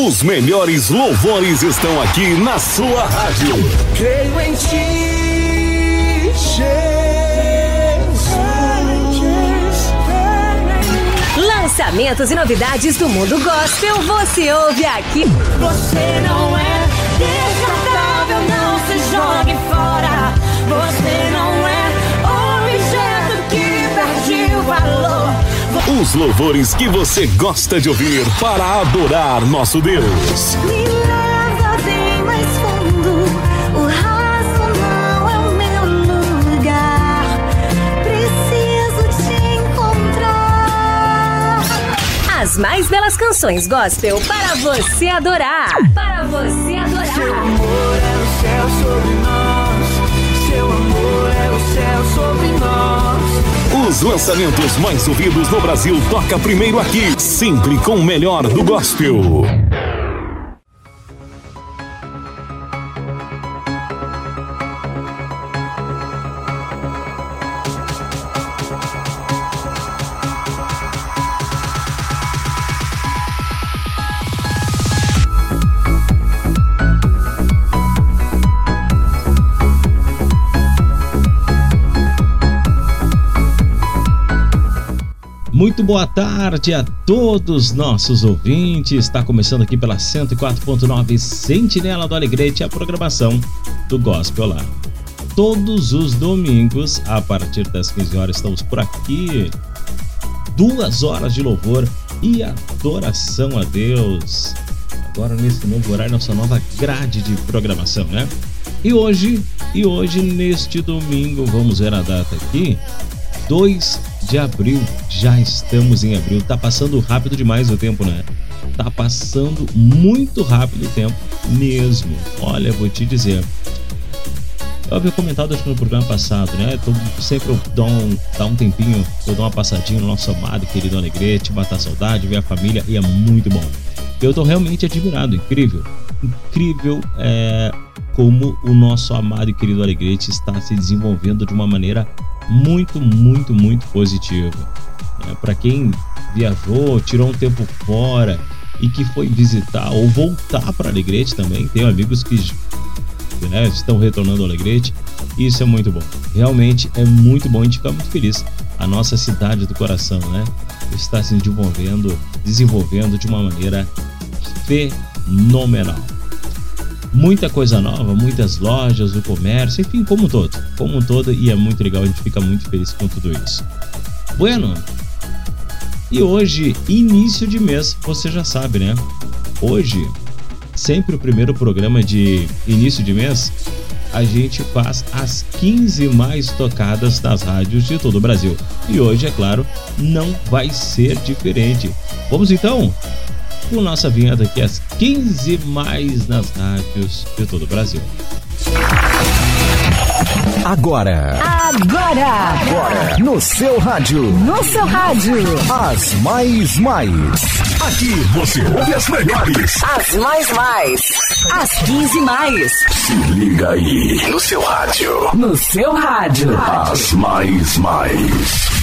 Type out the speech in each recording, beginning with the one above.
Os melhores louvores estão aqui na sua rádio. Creio em ti, Jesus. Lançamentos e novidades do mundo gospel você ouve aqui. Você não é descartável, não se jogue fora. Você não é objeto que perde o valor. Os louvores que você gosta de ouvir para adorar nosso Deus. Me leva bem mais fundo. O raso não é o meu lugar. Preciso te encontrar. As mais belas canções gospel para você adorar. Para você adorar. Seu amor é o céu sobre nós. Os lançamentos mais ouvidos no Brasil toca primeiro aqui, sempre com o melhor do gospel. Muito boa tarde a todos nossos ouvintes. Está começando aqui pela 104.9 Sentinela do Alegrete a programação do Gospel lá. Todos os domingos, a partir das 15 horas, estamos por aqui. Duas horas de louvor e adoração a Deus. Agora nesse novo horário, nossa nova grade de programação, né? E hoje, e hoje neste domingo, vamos ver a data aqui, 2 de abril. Já estamos em abril. Tá passando rápido demais o tempo, né? Tá passando muito rápido o tempo mesmo. Olha, vou te dizer. Eu havia comentado acho que no programa passado, né? Tô, sempre eu dou um, dá um tempinho, eu dou uma passadinha no nosso amado querido Alegrete, matar saudade, ver a família e é muito bom. Eu tô realmente admirado, incrível. Incrível é, como o nosso amado e querido Alegrete está se desenvolvendo de uma maneira muito, muito, muito positiva. É, Para quem viajou, tirou um tempo fora e que foi visitar ou voltar para Alegrete também, tenho amigos que né, estão retornando ao Alegrete. Isso é muito bom. Realmente é muito bom. A gente fica muito feliz. A nossa cidade do coração, né? Está se desenvolvendo, desenvolvendo de uma maneira fenomenal. Muita coisa nova, muitas lojas, o comércio, enfim, como um todo. Como um todo, e é muito legal, a gente fica muito feliz com tudo isso. Bueno, e hoje, início de mês, você já sabe, né? Hoje, sempre o primeiro programa de início de mês, a gente faz as 15 mais tocadas das rádios de todo o Brasil. E hoje, é claro, não vai ser diferente. Vamos então com nossa vinheta aqui, as 15 mais nas rádios de todo o Brasil. Agora, Agora, agora, no seu rádio, no seu rádio, as mais mais. Aqui você ouve as melhores. as mais mais, as 15 mais, Se liga aí no seu rádio. no seu rádio. As mais mais.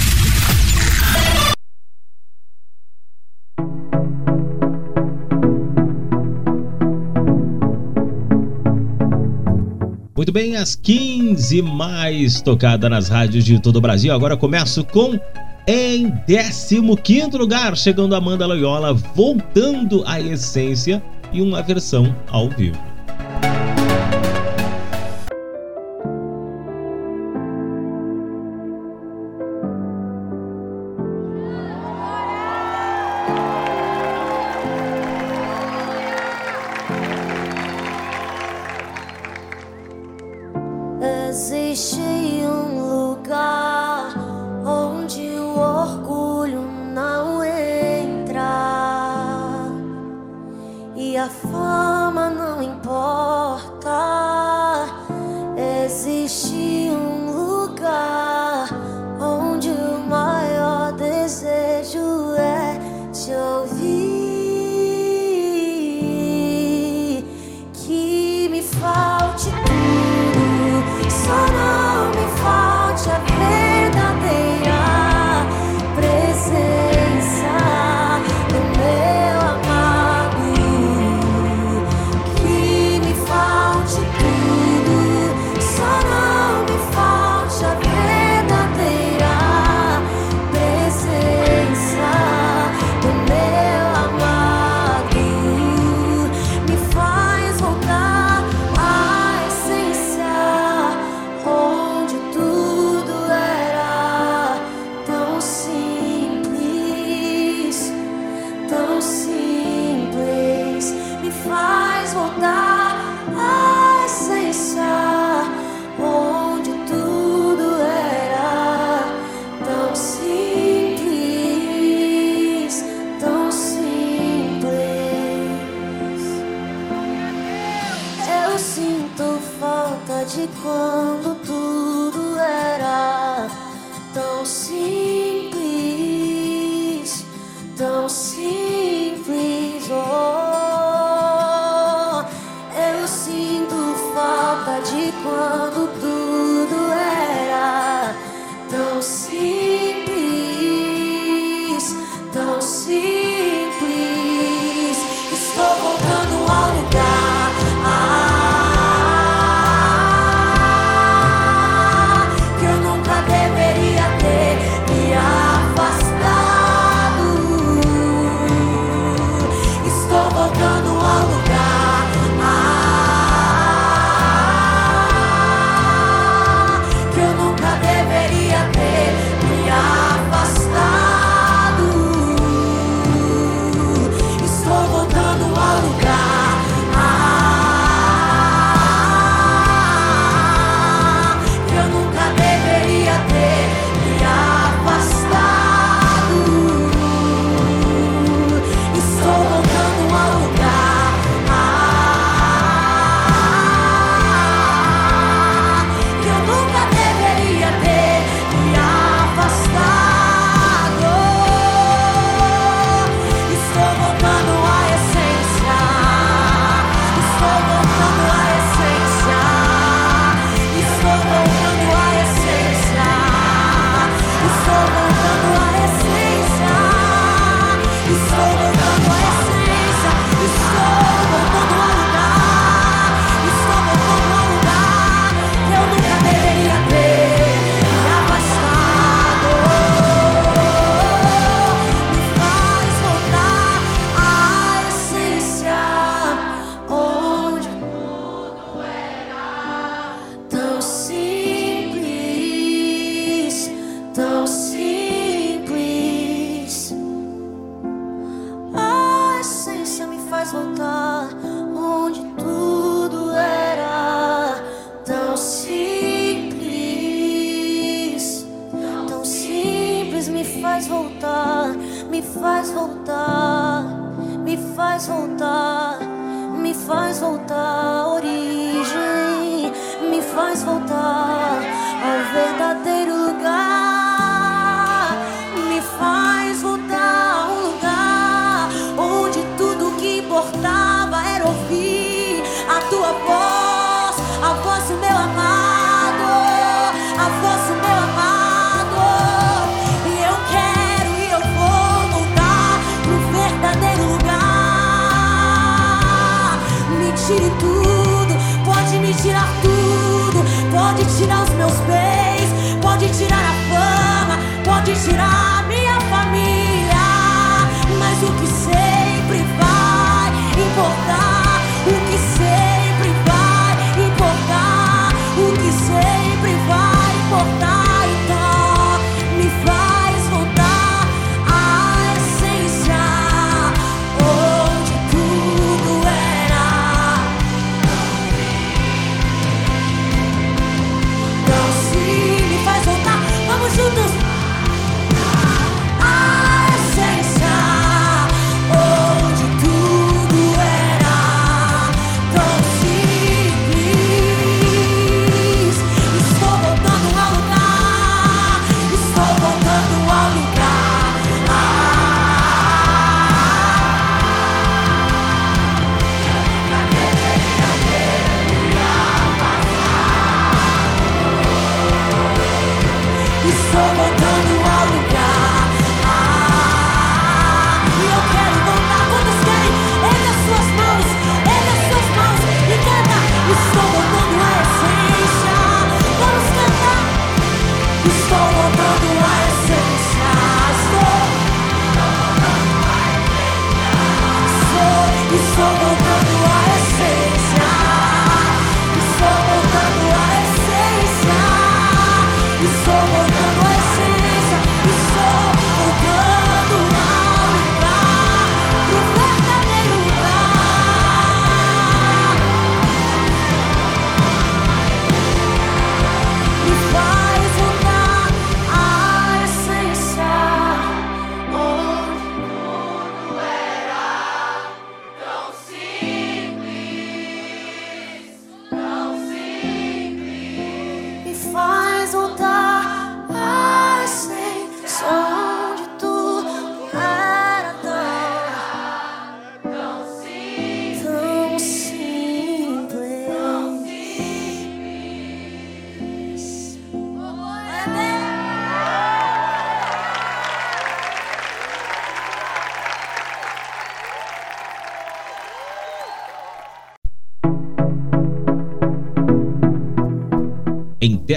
Bem, as 15 mais tocadas nas rádios de todo o Brasil. Agora começo com em 15 lugar, chegando Amanda Loyola, voltando à essência e uma versão ao vivo.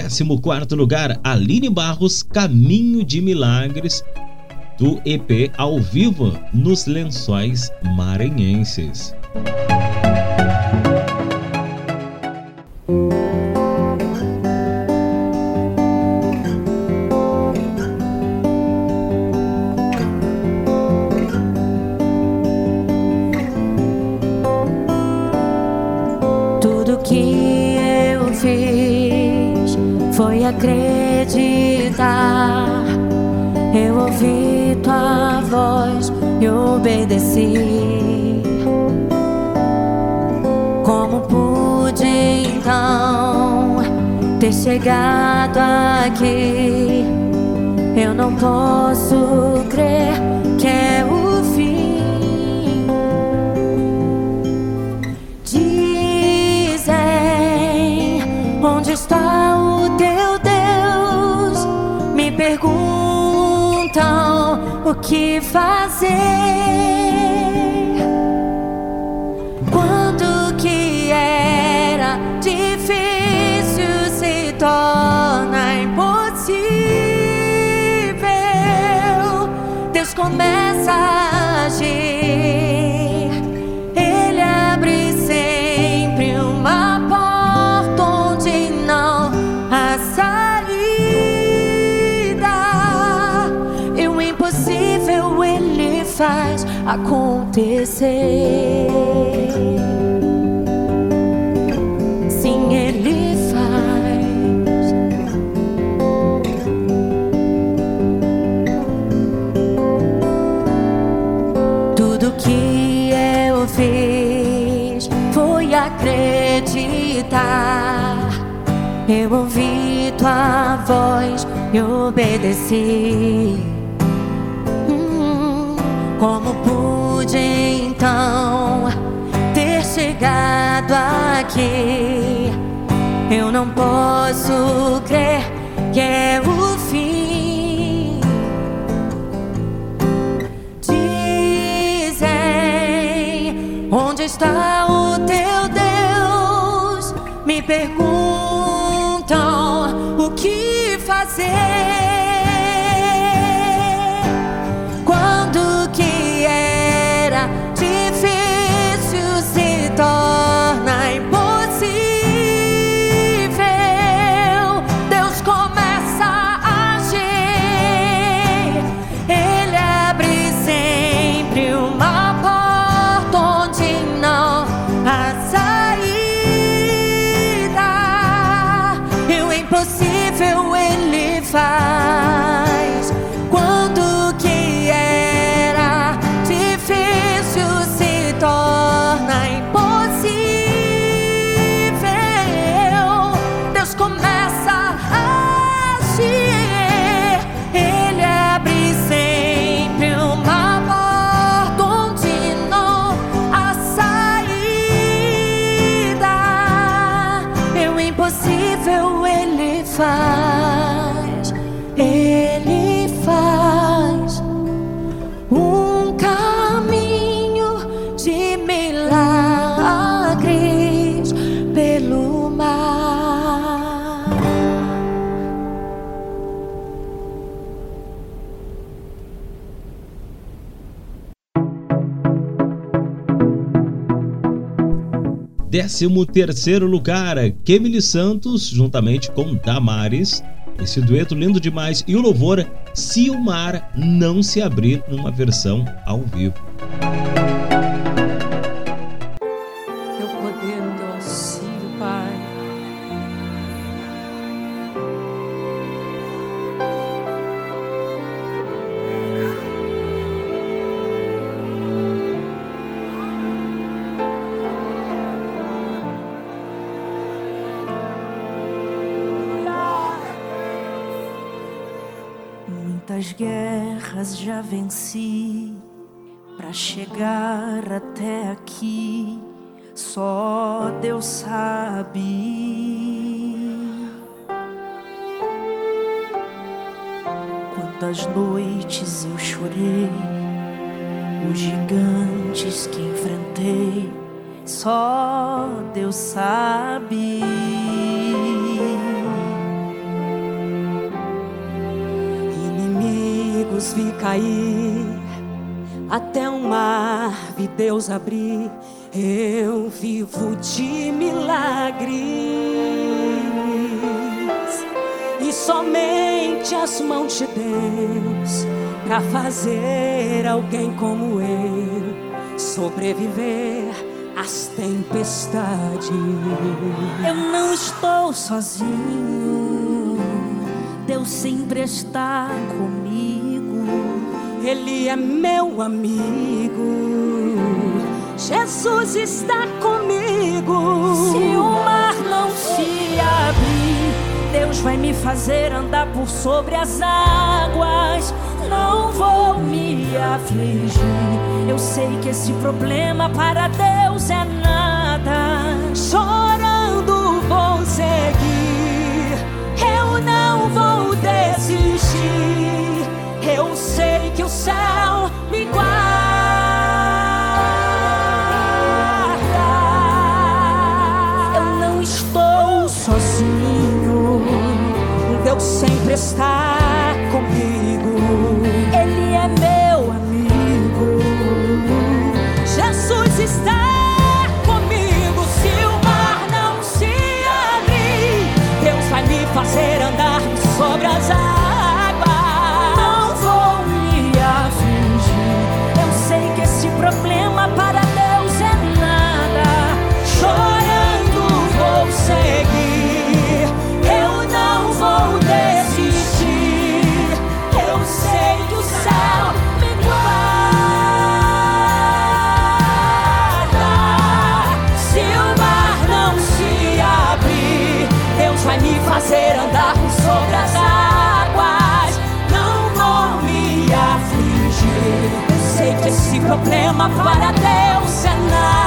14º lugar, Aline Barros, Caminho de Milagres, do EP Ao Vivo nos Lençóis Maranhenses. Aqui? Eu não posso crer que é o fim. Dizem onde está o teu Deus? Me perguntam o que fazer. Acontecer. Sim, ele faz. Tudo que eu fiz foi acreditar. Eu ouvi tua voz e obedeci. Como pude então ter chegado aqui? Eu não posso crer que é o fim. Dizem onde está o teu Deus? Me perguntam ele 13 terceiro lugar, Kemily Santos, juntamente com Damares. Esse dueto lindo demais. E o louvor Se o Mar Não Se Abrir, numa versão ao vivo. Venci para chegar até aqui. Só Deus sabe. Quantas noites eu chorei, os gigantes que enfrentei. Só Deus sabe. Rios vi cair, até um mar vi Deus abrir. Eu vivo de milagres e somente as mãos de Deus para fazer alguém como eu sobreviver às tempestades. Eu não estou sozinho, Deus sempre está comigo. Ele é meu amigo. Jesus está comigo. Se o mar não se abrir, Deus vai me fazer andar por sobre as águas. Não vou me afligir. Eu sei que esse problema para Deus é nada. Chorando vou seguir. Eu não vou desistir. Eu sei que o céu me guarda. Eu não estou sozinho. Deus sempre está comigo. Ele é meu amigo. Jesus está comigo. Se o mar não se abrir, Deus vai me fazer andar problema para Deus é nada.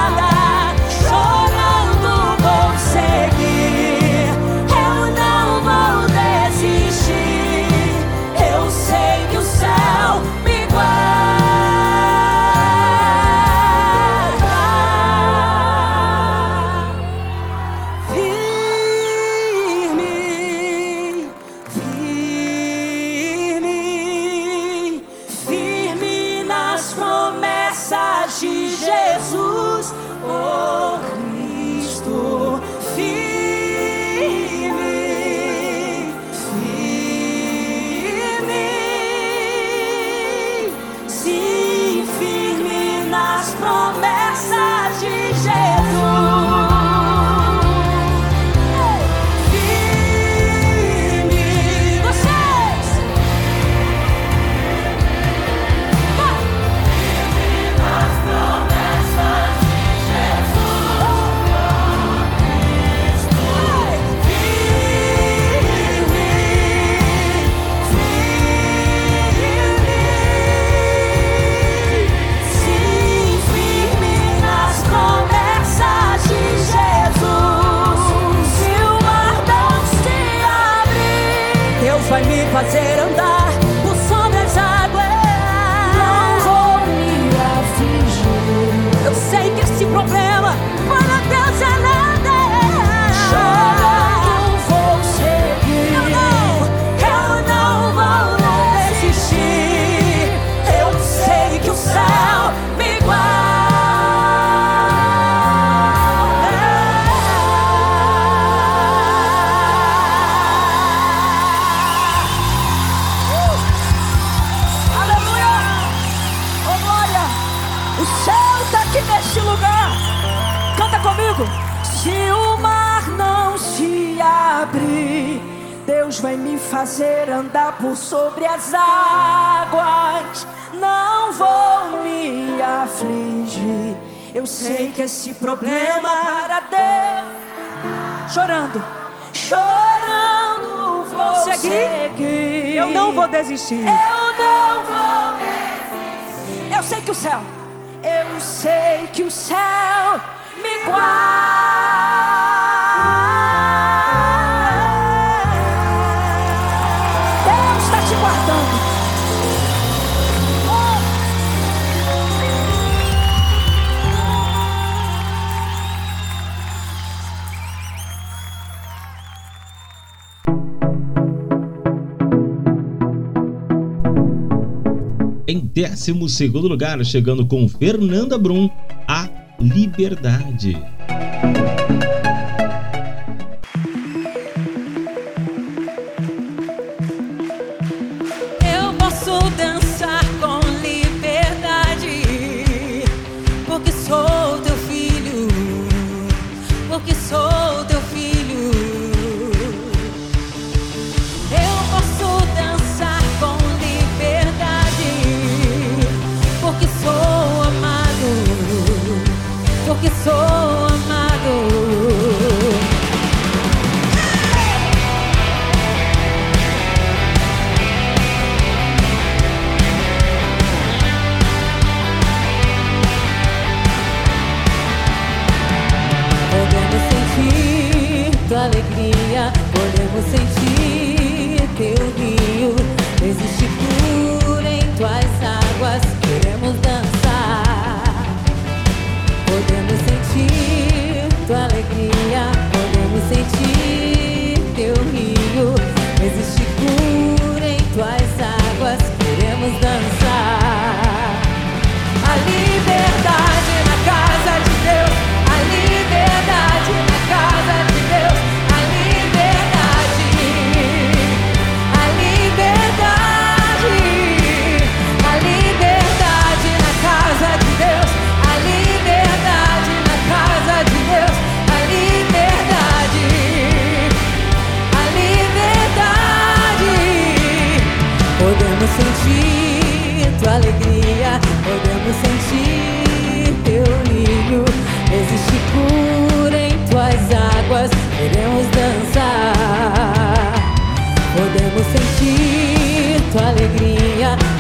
Vai me fazer andar por sobre as águas. Não vou me afligir. Eu sei que esse problema para Deus. Chorando, chorando vou seguir. Eu não vou desistir. Eu não vou desistir. Eu sei que o céu, eu sei que o céu me guarda. 12 lugar, chegando com Fernanda Brum, A Liberdade.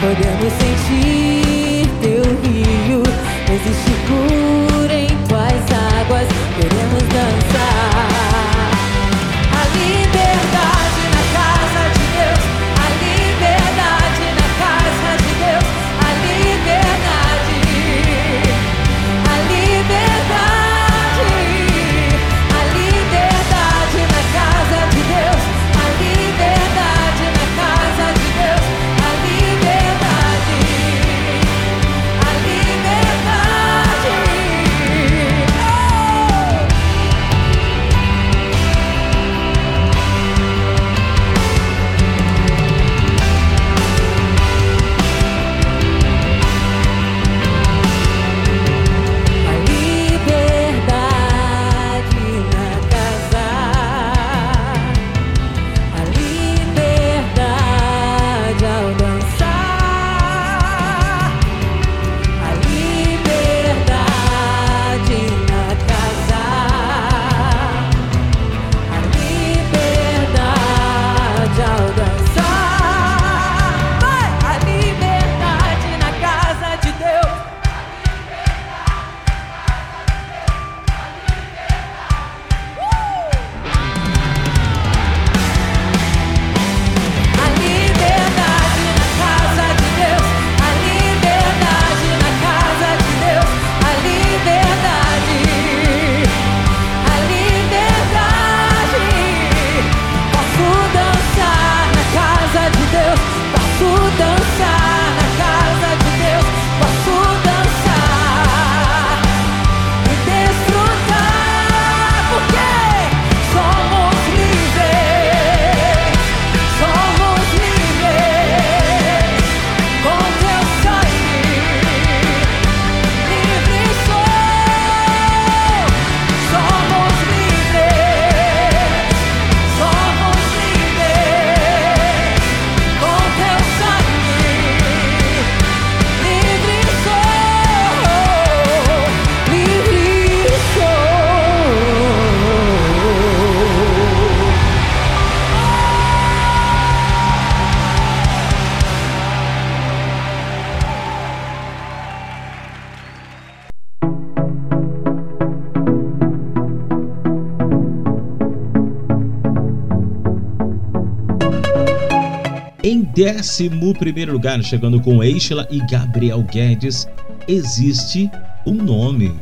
forget we 11 lugar, chegando com Eixla e Gabriel Guedes, existe um nome.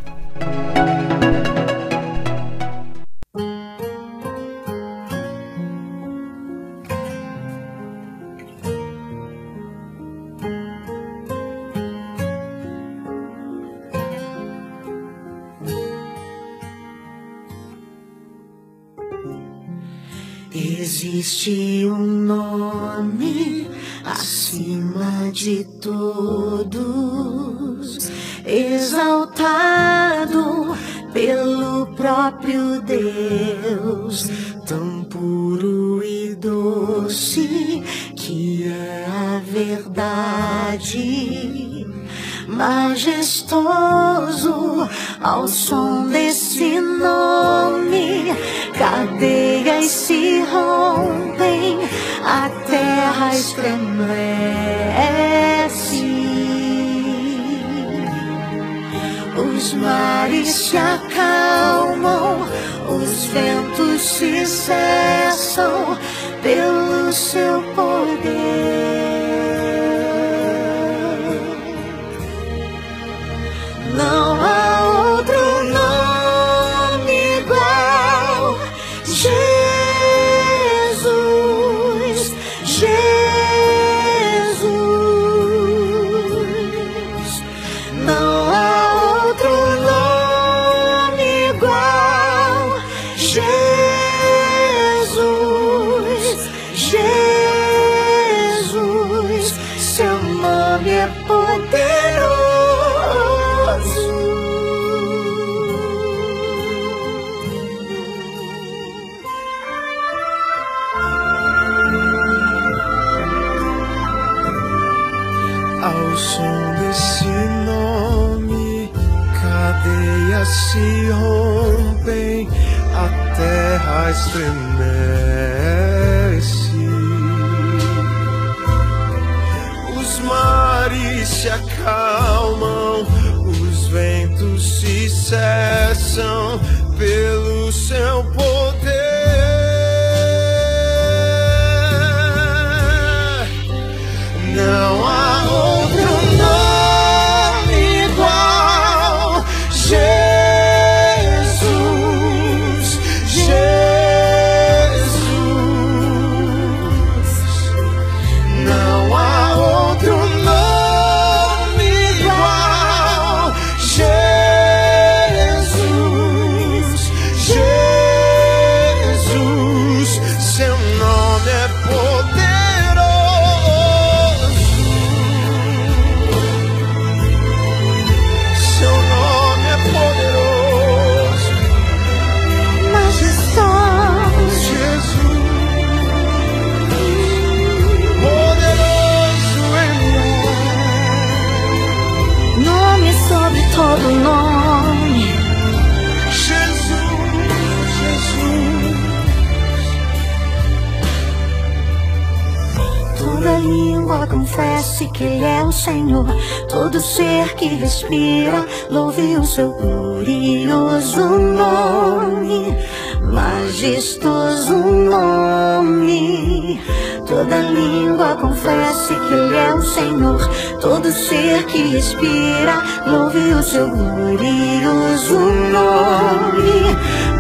Confesse que Ele é o Senhor. Todo ser que respira, louve o seu glorioso nome. Majestoso nome. Toda língua confesse que Ele é o Senhor. Todo ser que respira, louve o seu glorioso nome.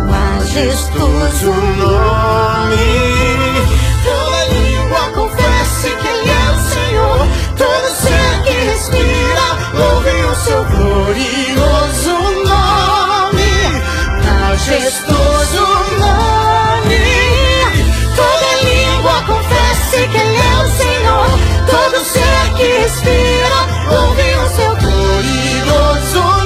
Majestoso nome. Toda língua confesse que Ele. Todo ser que respira, louve o seu glorioso nome. Majestoso nome. Toda língua confesse que Ele é o Senhor. Todo ser que respira, louve o seu glorioso nome.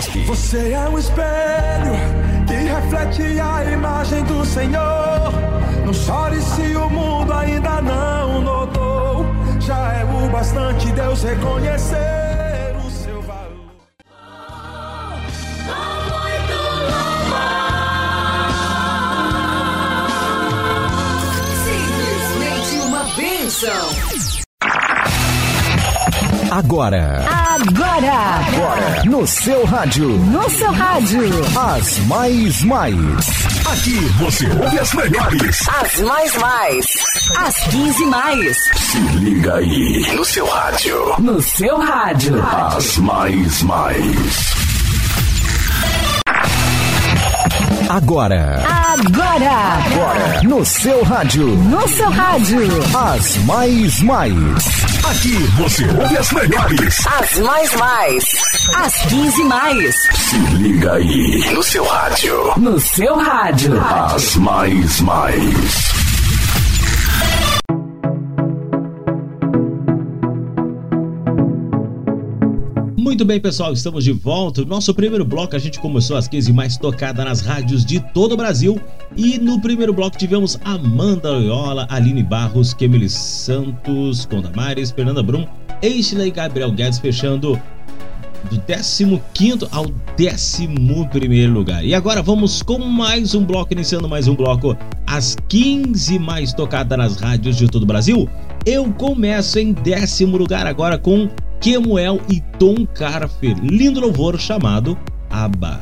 Você é um espelho que reflete a imagem do Senhor. Não chore se o mundo ainda não notou. Já é o bastante Deus reconhecer o seu valor. Simplesmente uma bênção. Agora, Agora. agora, no seu rádio, No seu rádio. as mais mais. Aqui você ouve as melhores. As mais mais. As 15 mais. Se liga aí no seu rádio. No seu rádio. As mais mais. Agora, Agora. agora, no seu rádio, No seu rádio. as mais mais. Aqui você ouve as melhores. As mais mais. As 15 mais. Se liga aí no seu rádio. No seu rádio. As mais mais. Muito bem, pessoal, estamos de volta. Nosso primeiro bloco a gente começou às 15 mais tocada nas rádios de todo o Brasil. E no primeiro bloco tivemos Amanda Loyola, Aline Barros, Kemily Santos, Condamares, Fernanda Brum, Ashley e Gabriel Guedes fechando do 15 ao 11 lugar. E agora vamos com mais um bloco, iniciando mais um bloco, as 15 mais tocadas nas rádios de todo o Brasil. Eu começo em décimo lugar agora com Kemuel e Tom Carfer. Lindo louvor chamado Abba.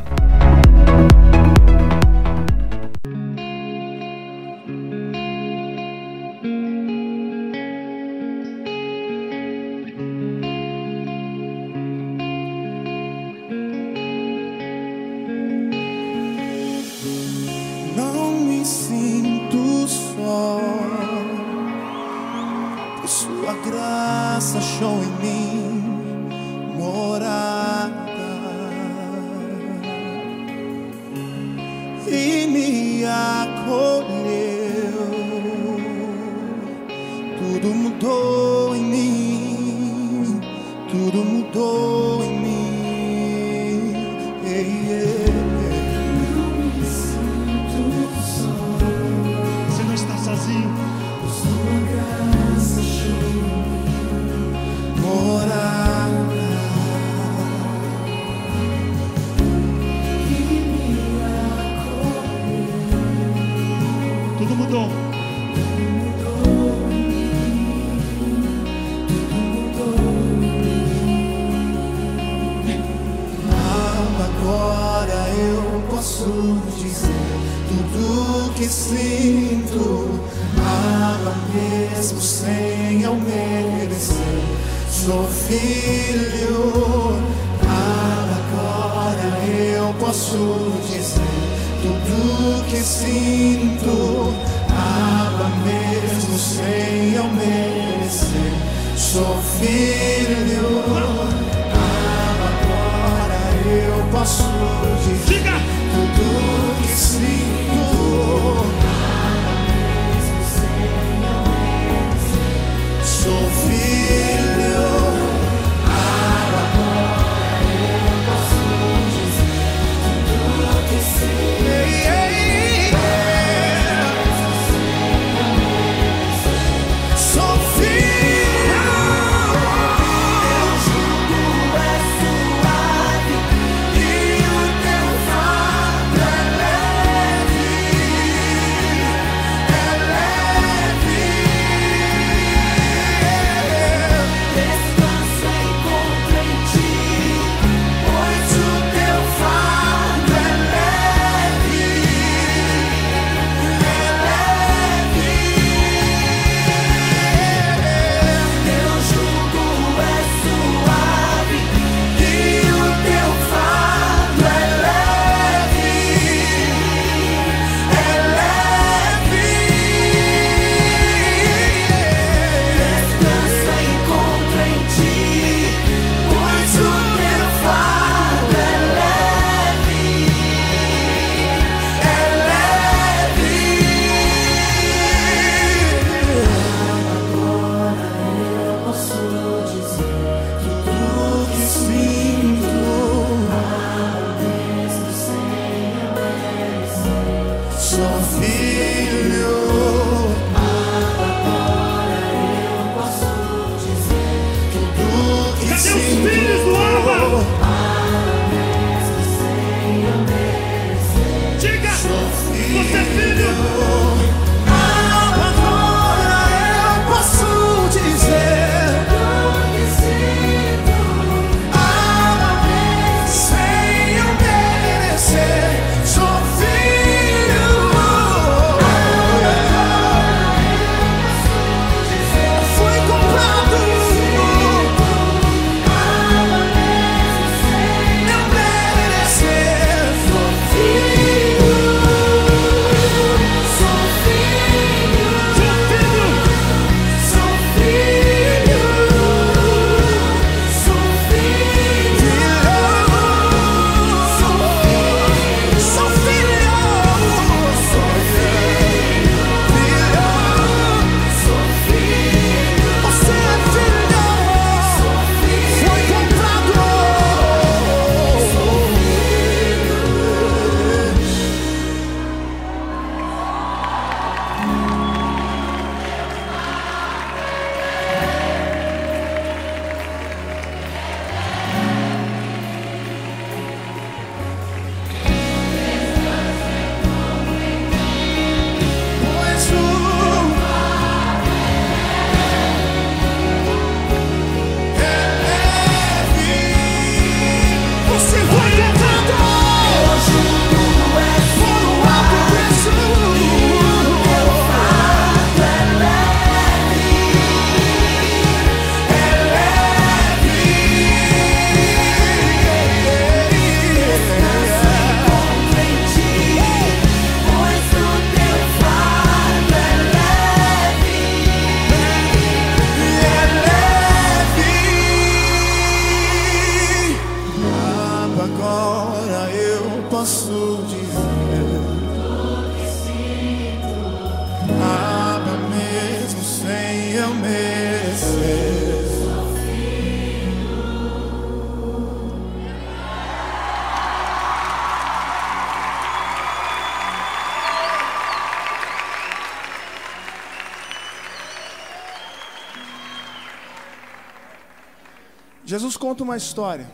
Uma história.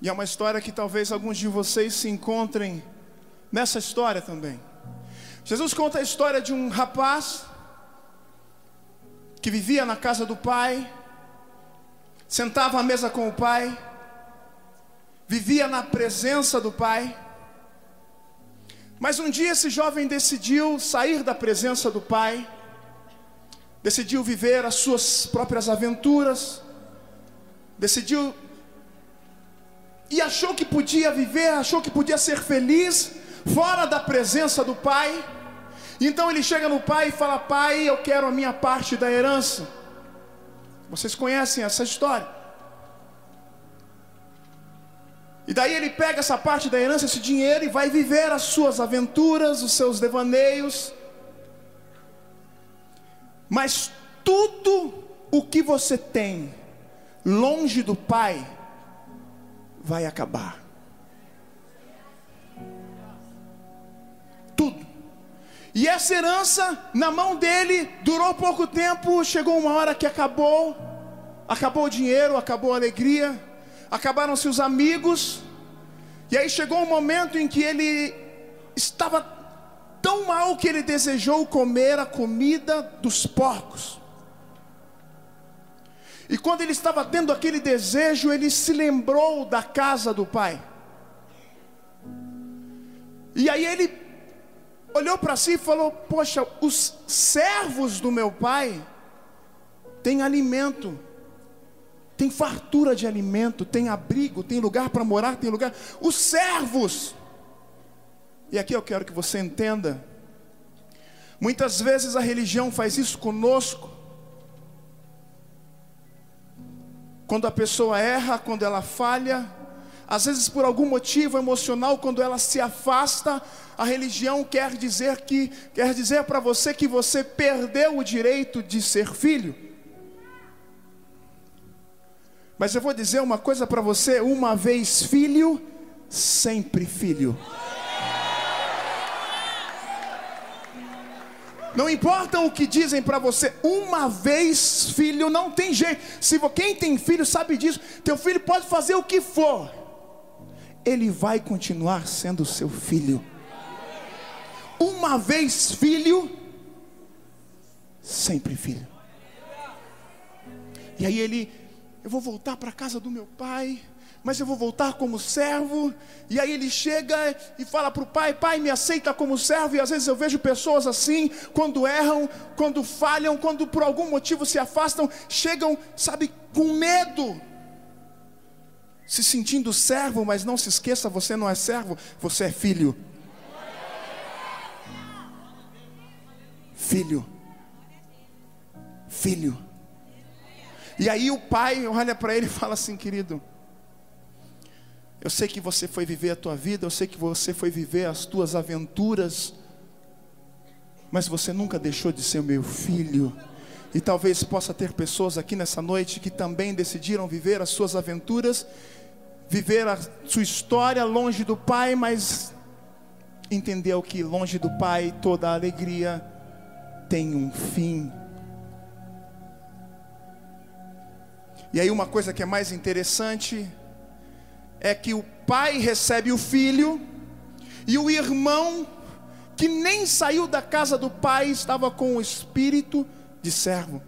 E é uma história que talvez alguns de vocês se encontrem nessa história também. Jesus conta a história de um rapaz que vivia na casa do pai, sentava à mesa com o pai, vivia na presença do pai. Mas um dia esse jovem decidiu sair da presença do pai, decidiu viver as suas próprias aventuras, decidiu e achou que podia viver, achou que podia ser feliz fora da presença do pai. Então ele chega no pai e fala: Pai, eu quero a minha parte da herança. Vocês conhecem essa história. E daí ele pega essa parte da herança, esse dinheiro, e vai viver as suas aventuras, os seus devaneios. Mas tudo o que você tem longe do Pai vai acabar. Tudo. E essa herança na mão dele durou pouco tempo, chegou uma hora que acabou. Acabou o dinheiro, acabou a alegria, acabaram-se os amigos. E aí chegou um momento em que ele estava tão mal que ele desejou comer a comida dos porcos. E quando ele estava tendo aquele desejo, ele se lembrou da casa do pai. E aí ele olhou para si e falou: Poxa, os servos do meu pai têm alimento, tem fartura de alimento, tem abrigo, tem lugar para morar, tem lugar. Os servos, e aqui eu quero que você entenda, muitas vezes a religião faz isso conosco. Quando a pessoa erra, quando ela falha, às vezes por algum motivo emocional, quando ela se afasta, a religião quer dizer que quer dizer para você que você perdeu o direito de ser filho. Mas eu vou dizer uma coisa para você, uma vez filho, sempre filho. Não importa o que dizem para você, uma vez filho não tem jeito. Se quem tem filho sabe disso, teu filho pode fazer o que for, ele vai continuar sendo seu filho. Uma vez filho, sempre filho. E aí ele, eu vou voltar para a casa do meu pai mas eu vou voltar como servo. E aí ele chega e fala para o pai: Pai, me aceita como servo. E às vezes eu vejo pessoas assim, quando erram, quando falham, quando por algum motivo se afastam, chegam, sabe, com medo, se sentindo servo, mas não se esqueça: você não é servo, você é filho. Filho. Filho. E aí o pai olha para ele e fala assim, querido. Eu sei que você foi viver a tua vida, eu sei que você foi viver as tuas aventuras, mas você nunca deixou de ser meu filho. E talvez possa ter pessoas aqui nessa noite que também decidiram viver as suas aventuras, viver a sua história longe do Pai, mas entendeu que longe do Pai toda alegria tem um fim. E aí uma coisa que é mais interessante é que o pai recebe o filho e o irmão que nem saiu da casa do pai estava com o espírito de servo.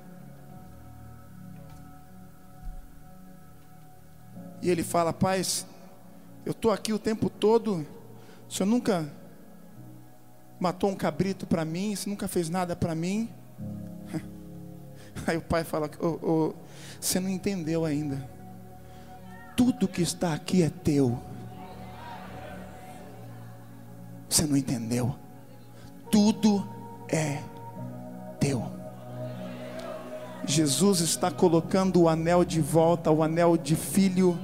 E ele fala: Pai, eu estou aqui o tempo todo, o senhor nunca matou um cabrito para mim, você nunca fez nada para mim. Aí o pai fala: oh, oh, Você não entendeu ainda tudo que está aqui é teu. Você não entendeu? Tudo é teu. Jesus está colocando o anel de volta, o anel de filho,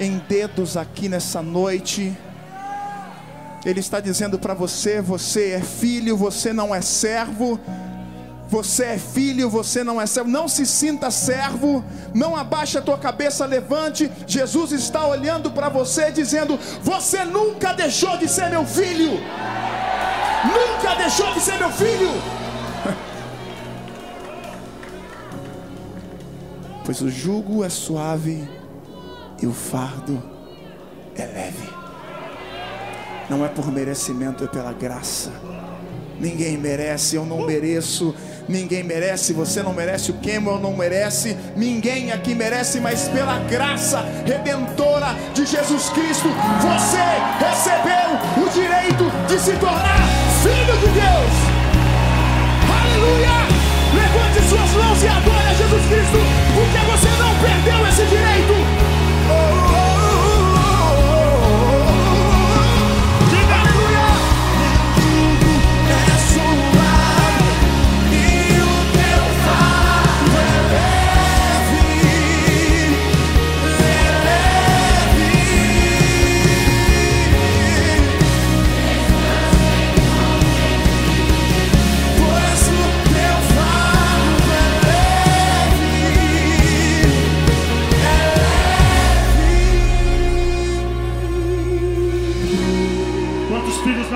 em dedos aqui nessa noite. Ele está dizendo para você: você é filho, você não é servo. Você é filho, você não é servo. Não se sinta servo. Não abaixe a tua cabeça, levante. Jesus está olhando para você, dizendo: Você nunca deixou de ser meu filho. Nunca deixou de ser meu filho. pois o jugo é suave e o fardo é leve. Não é por merecimento, é pela graça. Ninguém merece, eu não mereço. Ninguém merece, você não merece, o Cameron não merece, ninguém aqui merece, mas pela graça redentora de Jesus Cristo, você recebeu o direito de se tornar filho de Deus. Aleluia! Levante suas mãos e adore a Jesus Cristo, porque você não perdeu esse direito.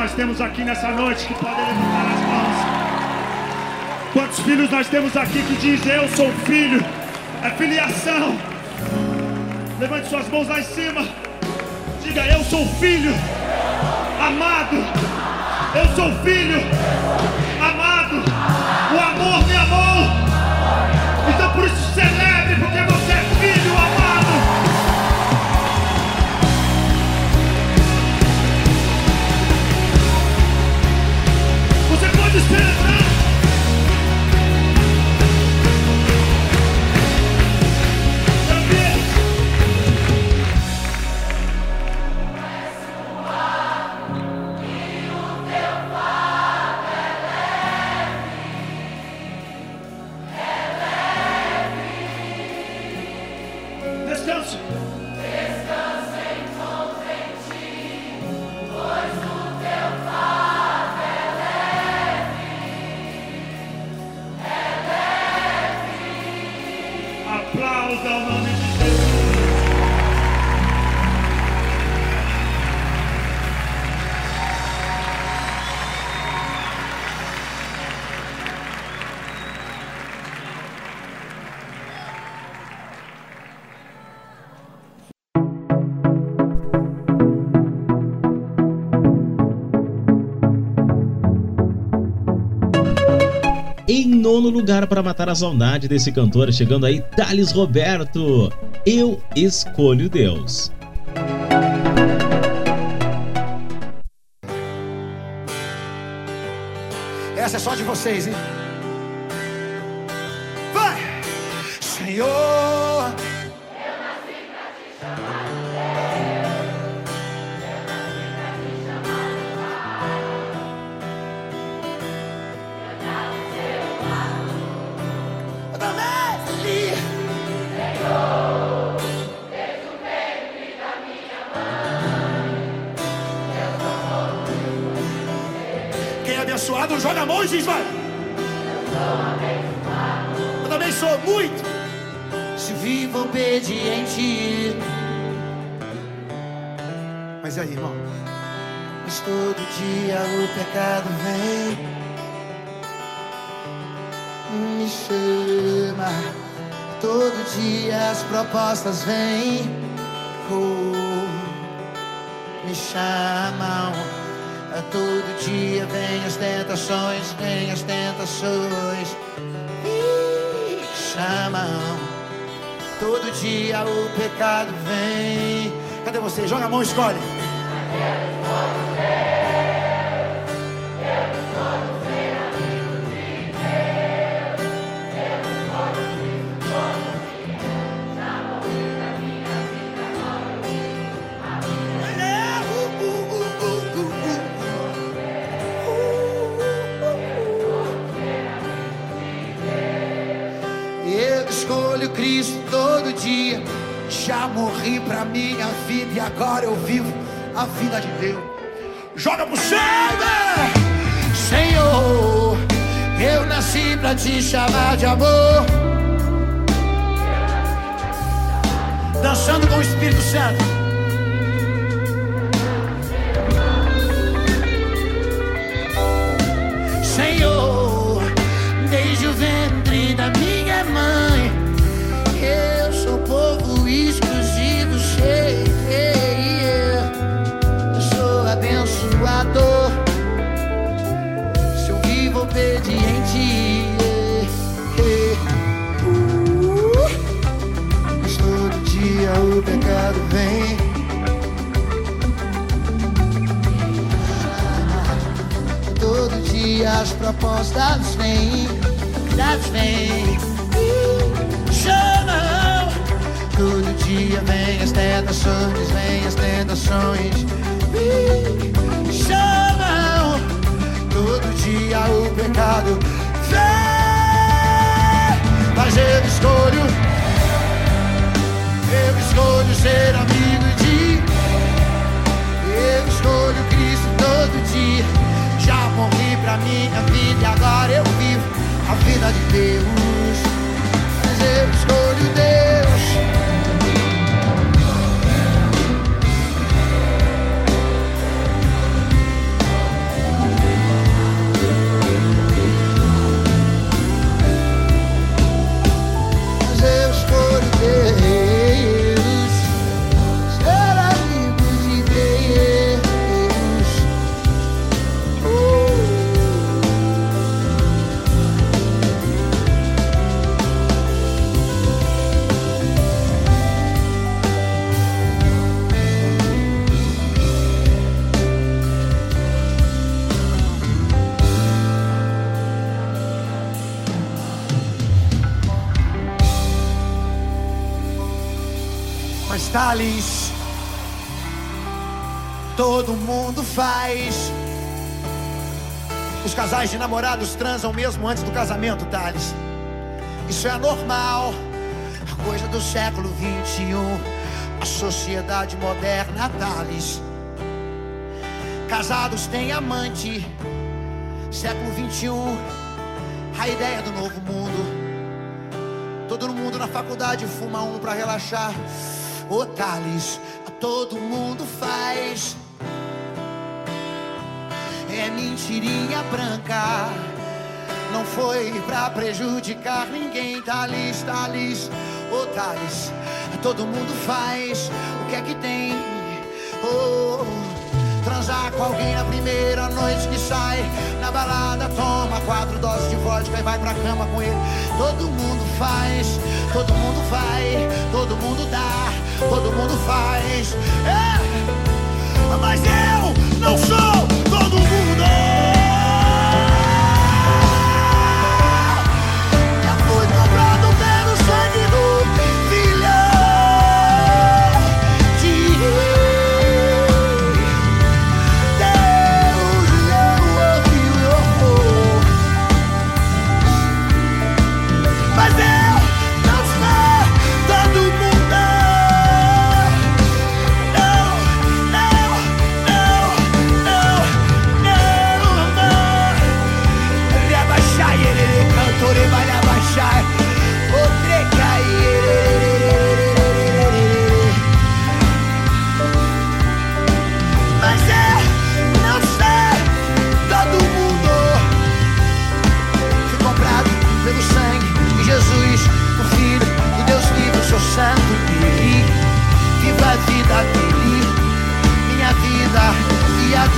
Nós temos aqui nessa noite que podem levantar as mãos? Quantos filhos nós temos aqui que dizem eu sou filho? É filiação. Levante suas mãos lá em cima. Diga eu sou filho. Amado. Eu sou filho. Amado. O amor me amou. Então por isso celebre nono lugar para matar a saudade desse cantor, chegando aí Thales Roberto. Eu escolho Deus. Essa é só de vocês, hein? Abençoado, joga a mão e diz, vai. Eu também sou muito. Se vivo obediente. Mas e aí, irmão? Mas todo dia o pecado vem. Me chama. Todo dia as propostas vêm. Oh, me chamam. Todo dia vem as tentações, vem as tentações. Me chamam. Todo dia o pecado vem. Cadê você? Joga a mão e escolhe. Agora eu vivo a vida de Deus. Joga pro céu, né? Senhor. Eu nasci pra te chamar de amor. Dançando com o Espírito Santo. As propostas vêm, das vêm. Chamam. Todo dia vem as tentações, vem as tentações. Chamam. Todo dia o pecado vem. Mas eu escolho, eu escolho ser amigo de. Eu escolho Cristo todo dia. Morri pra minha vida e agora eu vivo a vida de Deus. Mas eu escolho De namorados transam mesmo antes do casamento, Thales. Isso é normal, a coisa do século 21, a sociedade moderna, Thales. Casados têm amante, século 21, a ideia do novo mundo. Todo mundo na faculdade fuma um pra relaxar. Ô Thales, todo mundo faz. É mentirinha branca. Não foi pra prejudicar ninguém, Thales, Thales. Ô Thales, todo mundo faz. O que é que tem? Oh, transar com alguém na primeira noite que sai na balada, toma quatro doses de vodka e vai pra cama com ele. Todo mundo faz, todo mundo vai, todo mundo dá, todo mundo faz. É, mas eu não sou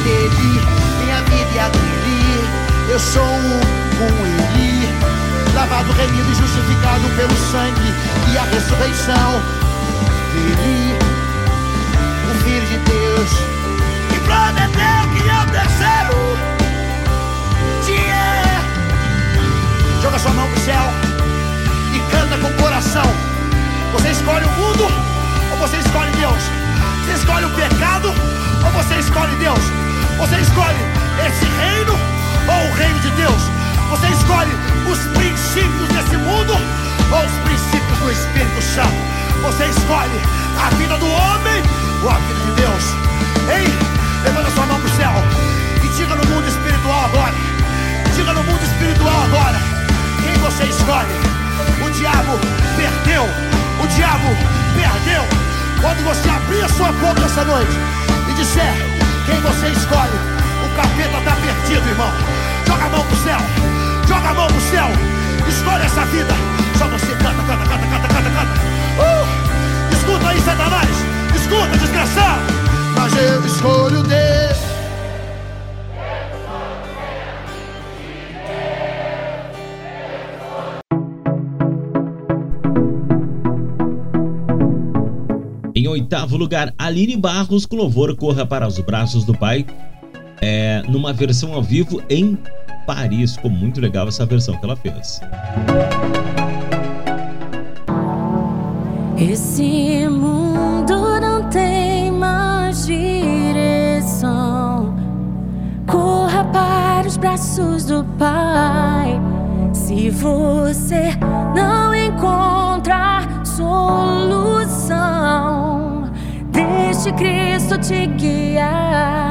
dele, minha vida e a. Eu sou um com ele, lavado, remido e justificado pelo sangue e a ressurreição dele, o Filho de Deus, que prometeu que é o terceiro dia. Joga sua mão pro céu e canta com o coração. Você escolhe o mundo ou você escolhe Deus? Você escolhe o pecado ou você escolhe Deus? Você escolhe esse reino ou o reino de Deus? Você escolhe os princípios desse mundo ou os princípios do Espírito Santo? Você escolhe a vida do homem ou a vida de Deus? Ei, levanta sua mão pro céu e diga no mundo espiritual agora. Diga no mundo espiritual agora. Quem você escolhe? O diabo perdeu. O diabo perdeu. Quando você abrir a sua boca essa noite e disser quem você escolhe, o capeta está perdido, irmão. Joga a mão pro céu. Joga a mão pro céu. Escolhe essa vida. Só você canta, canta, canta, canta, canta, canta. Uh! Escuta aí, Satanás. Escuta, desgraçado. Mas eu escolho Deus. oitavo lugar, Aline Barros com louvor Corra para os Braços do Pai, é, numa versão ao vivo em Paris. Ficou muito legal essa versão que ela fez. Esse mundo não tem mais direção. Corra para os braços do Pai. Se você não encontrar solução este Cristo te guiar.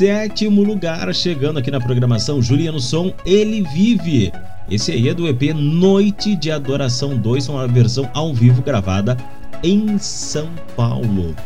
sétimo lugar, chegando aqui na programação Juliano Som, Ele Vive. Esse aí é do EP Noite de Adoração 2, uma versão ao vivo gravada em São Paulo.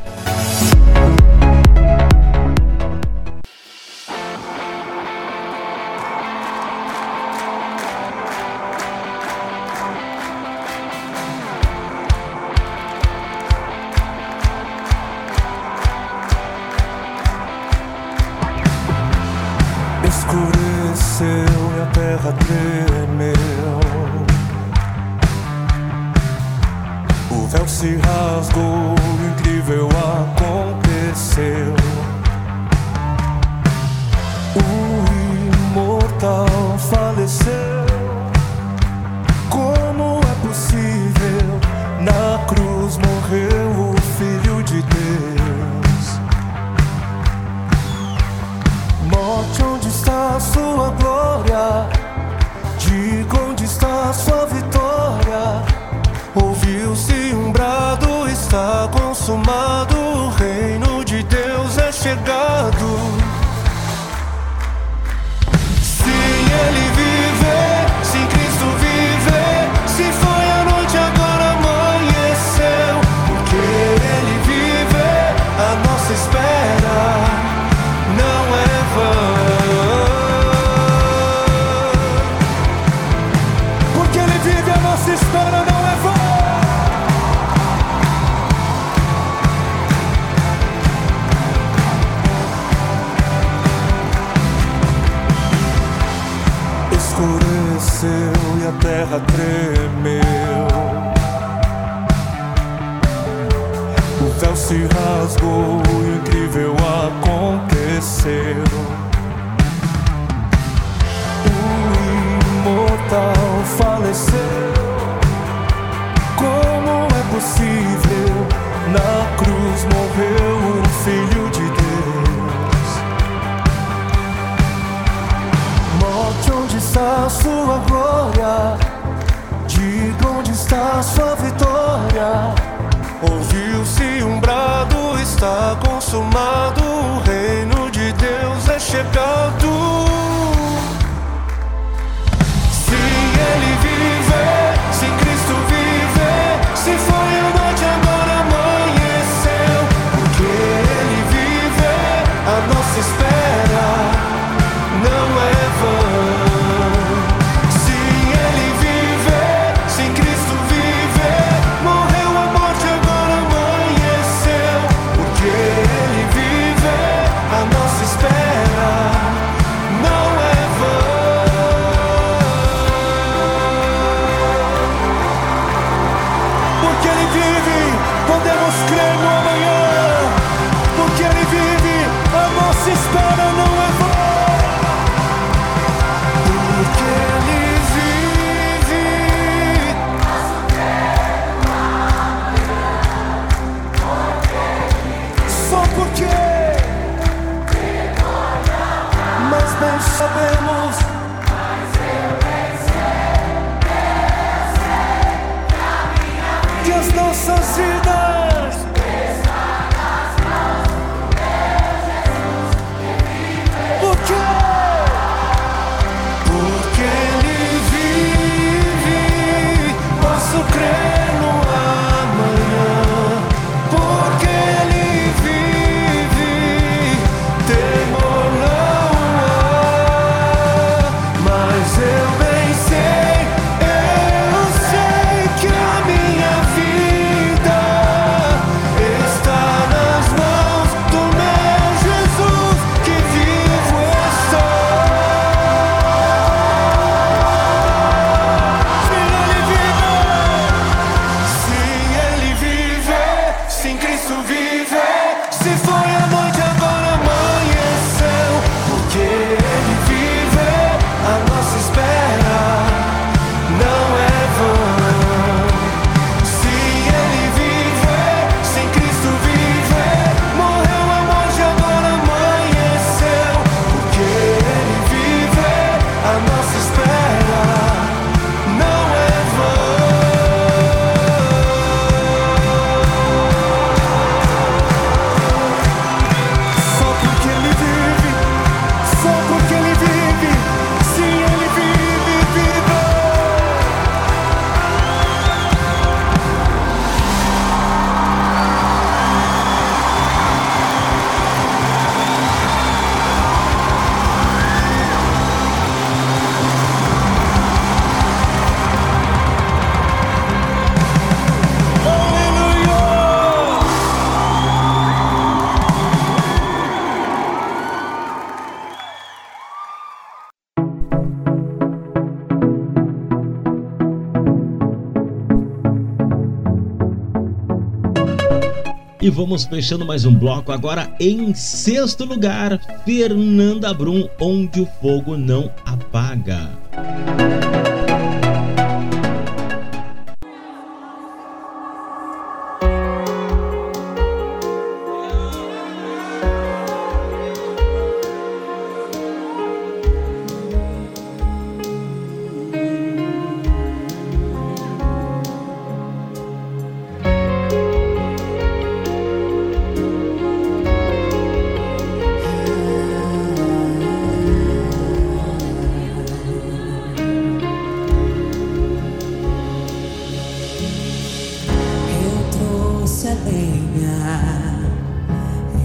vamos fechando mais um bloco. Agora, em sexto lugar, Fernanda Brum, Onde o Fogo Não Apaga.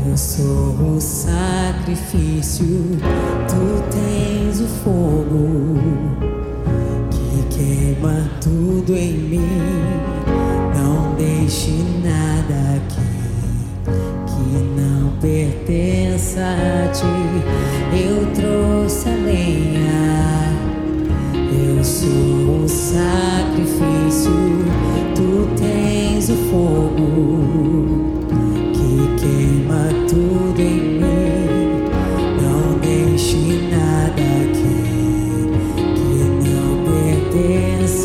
Eu sou o sacrifício, tu tens o fogo que queima tudo em mim. Não deixe nada aqui que não pertença a ti. Eu trouxe a lenha. Eu sou o sacrifício, tu tens o fogo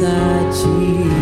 a ti.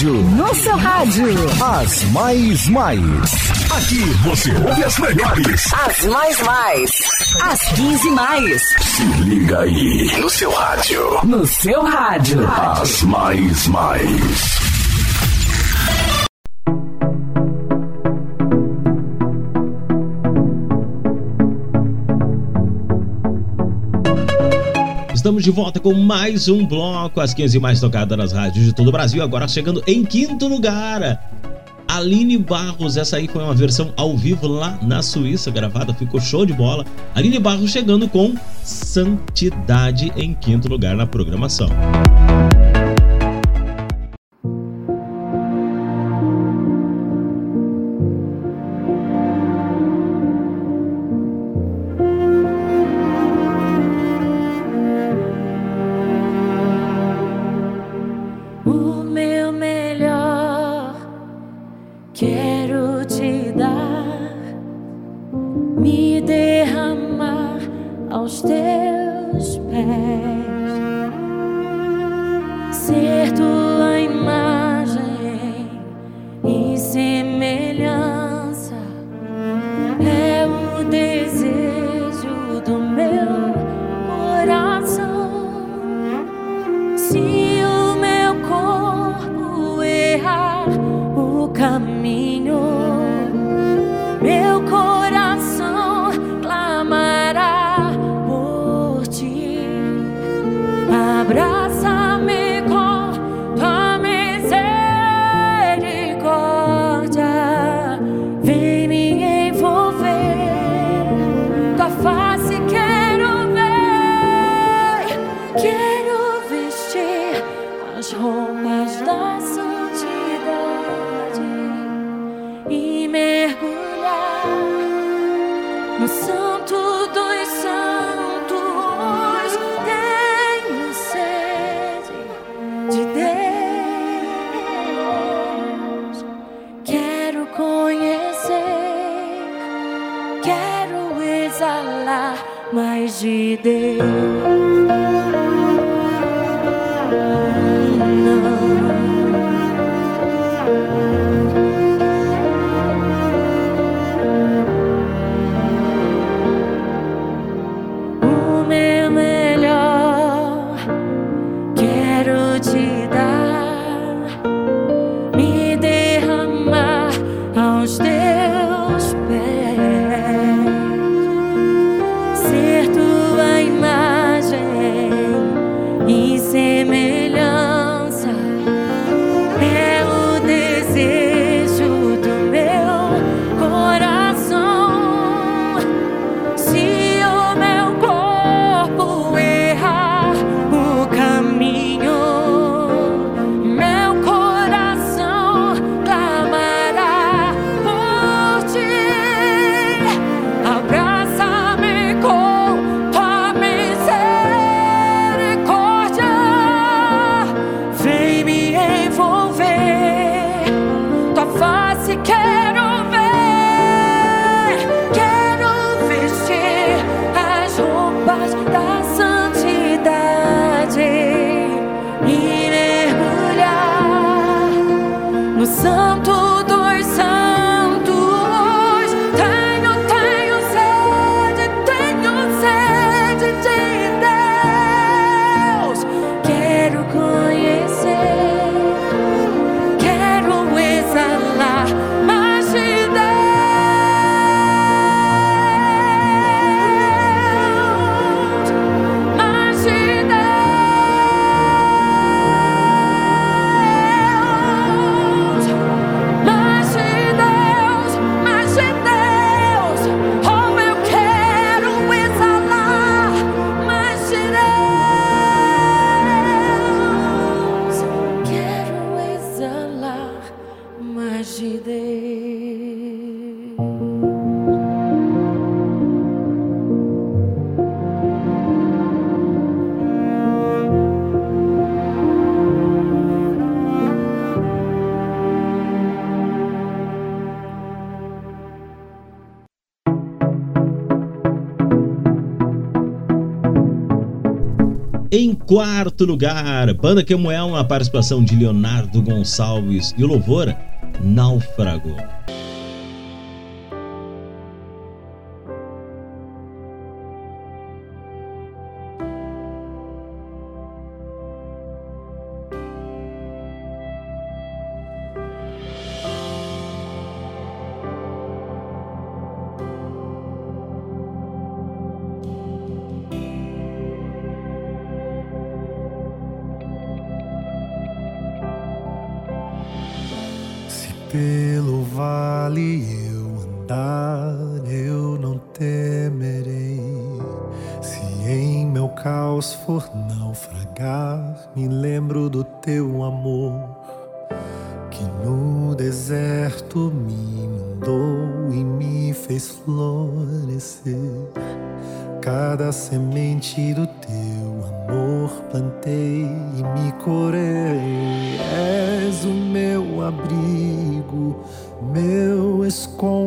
rádio. No seu rádio. As mais mais. Aqui você ouve as melhores. As mais mais. As 15 mais. Se liga aí. No seu rádio. No seu rádio. As mais mais. estamos de volta com mais um bloco, as 15 mais tocadas nas rádios de todo o Brasil, agora chegando em quinto lugar. Aline Barros, essa aí foi uma versão ao vivo lá na Suíça, gravada, ficou show de bola. Aline Barros chegando com Santidade em quinto lugar na programação. Quarto lugar, Banda Quemuel, uma participação de Leonardo Gonçalves e o louvor Náufrago. amor que no deserto me inundou e me fez florescer. Cada semente do teu amor plantei e me corei. És o meu abrigo, meu esconderijo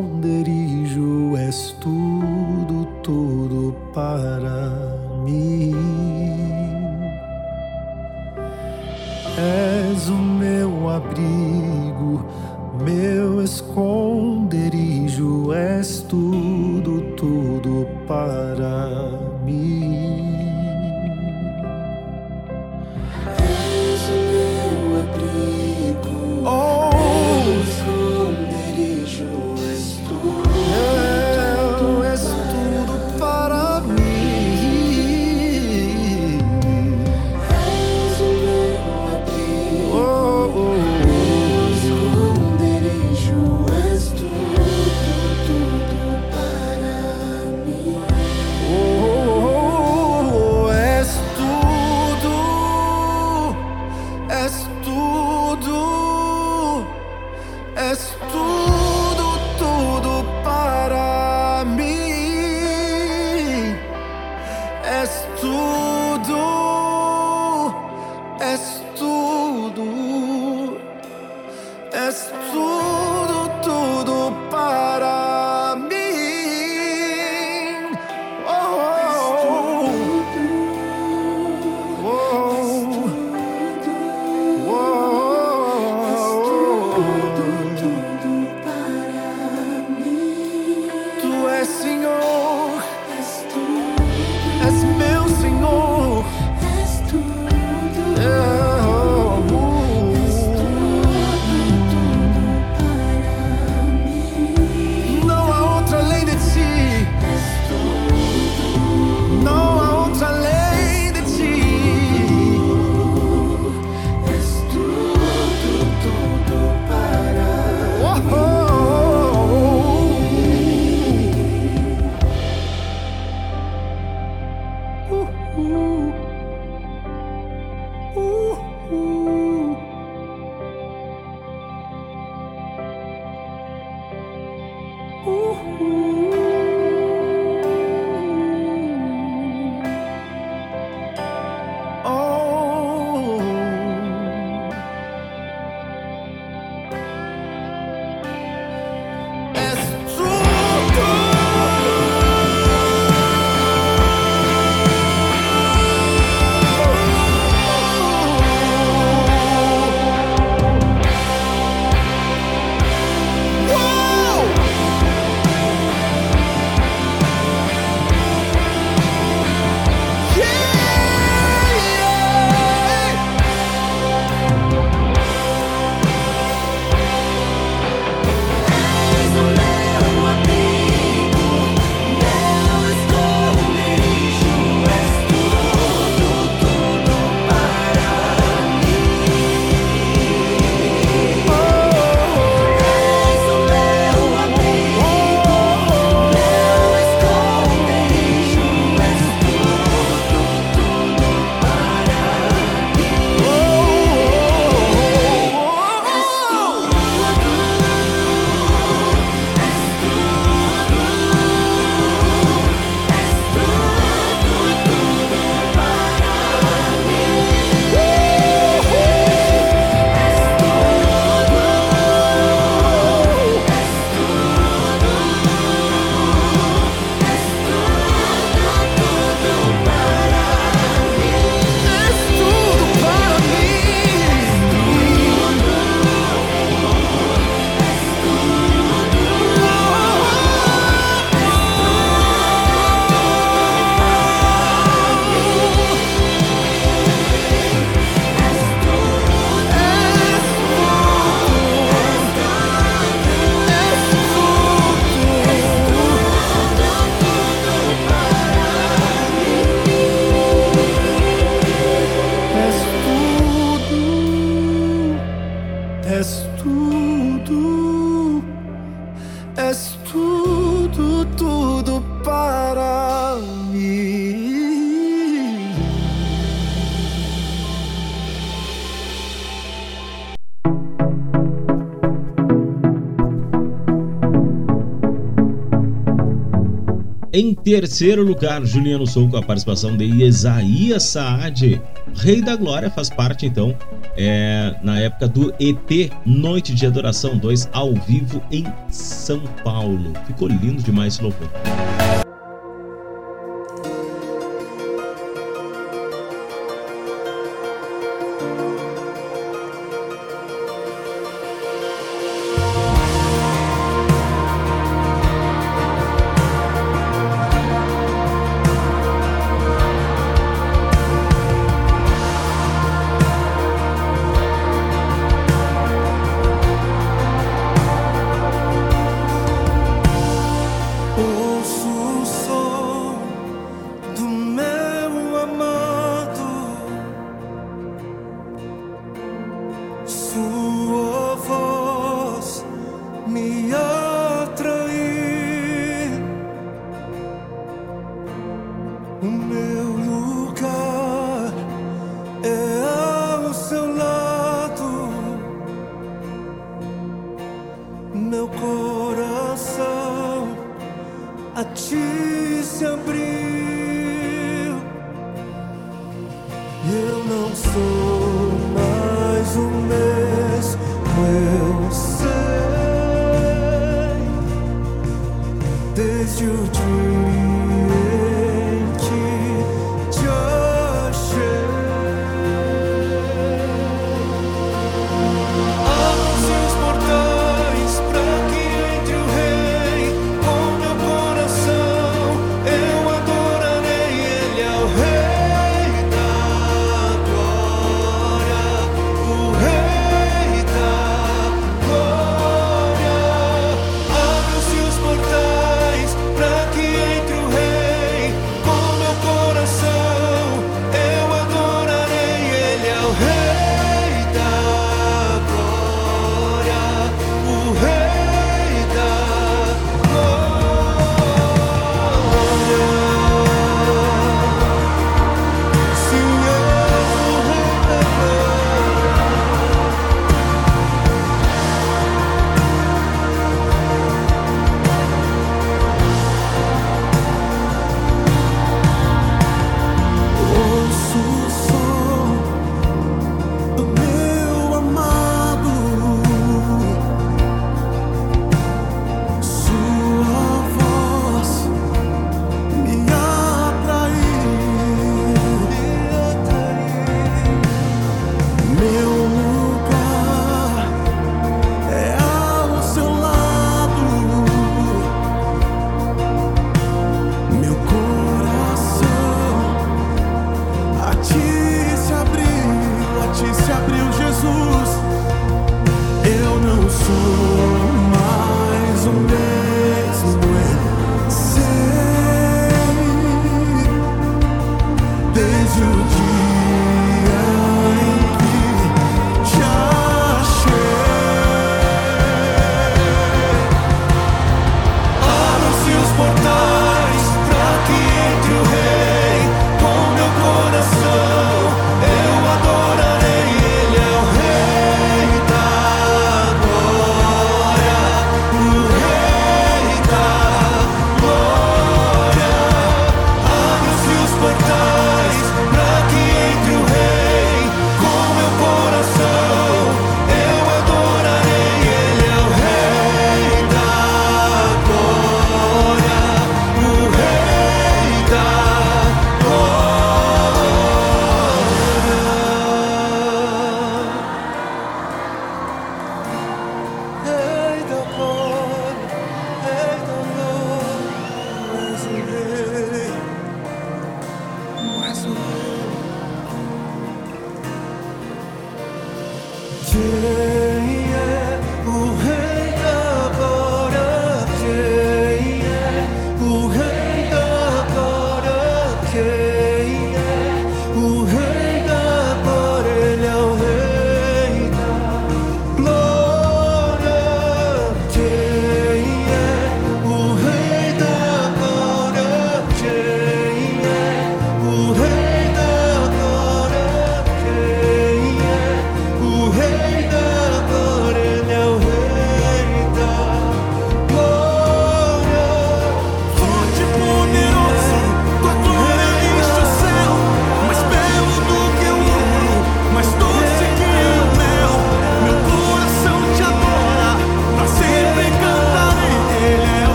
Em terceiro lugar, Juliano Sou com a participação de Isaías Saad. Rei da Glória faz parte, então, é, na época do EP Noite de Adoração 2, ao vivo em São Paulo. Ficou lindo demais esse louvor.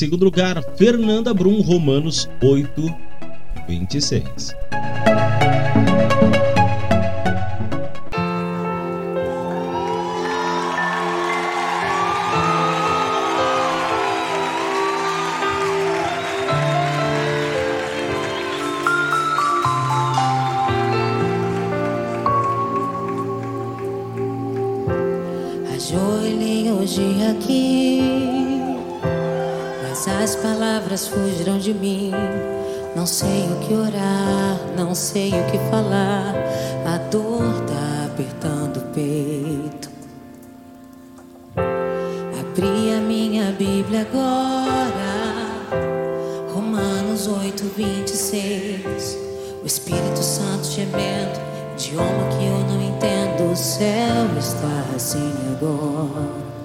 segundo lugar, Fernanda Brum, Romanos 8, 26. seen you go.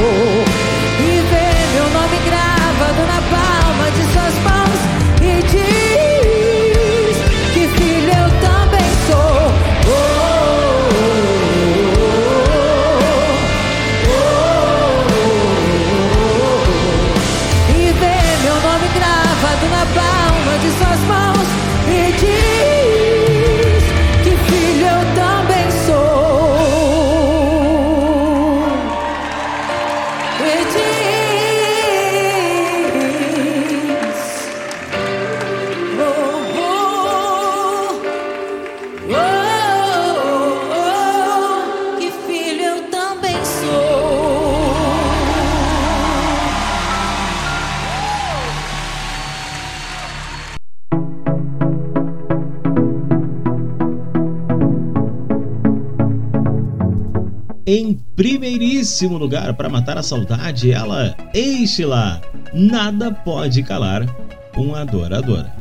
Oh. belíssimo lugar para matar a saudade, ela enche lá. Nada pode calar um adorador.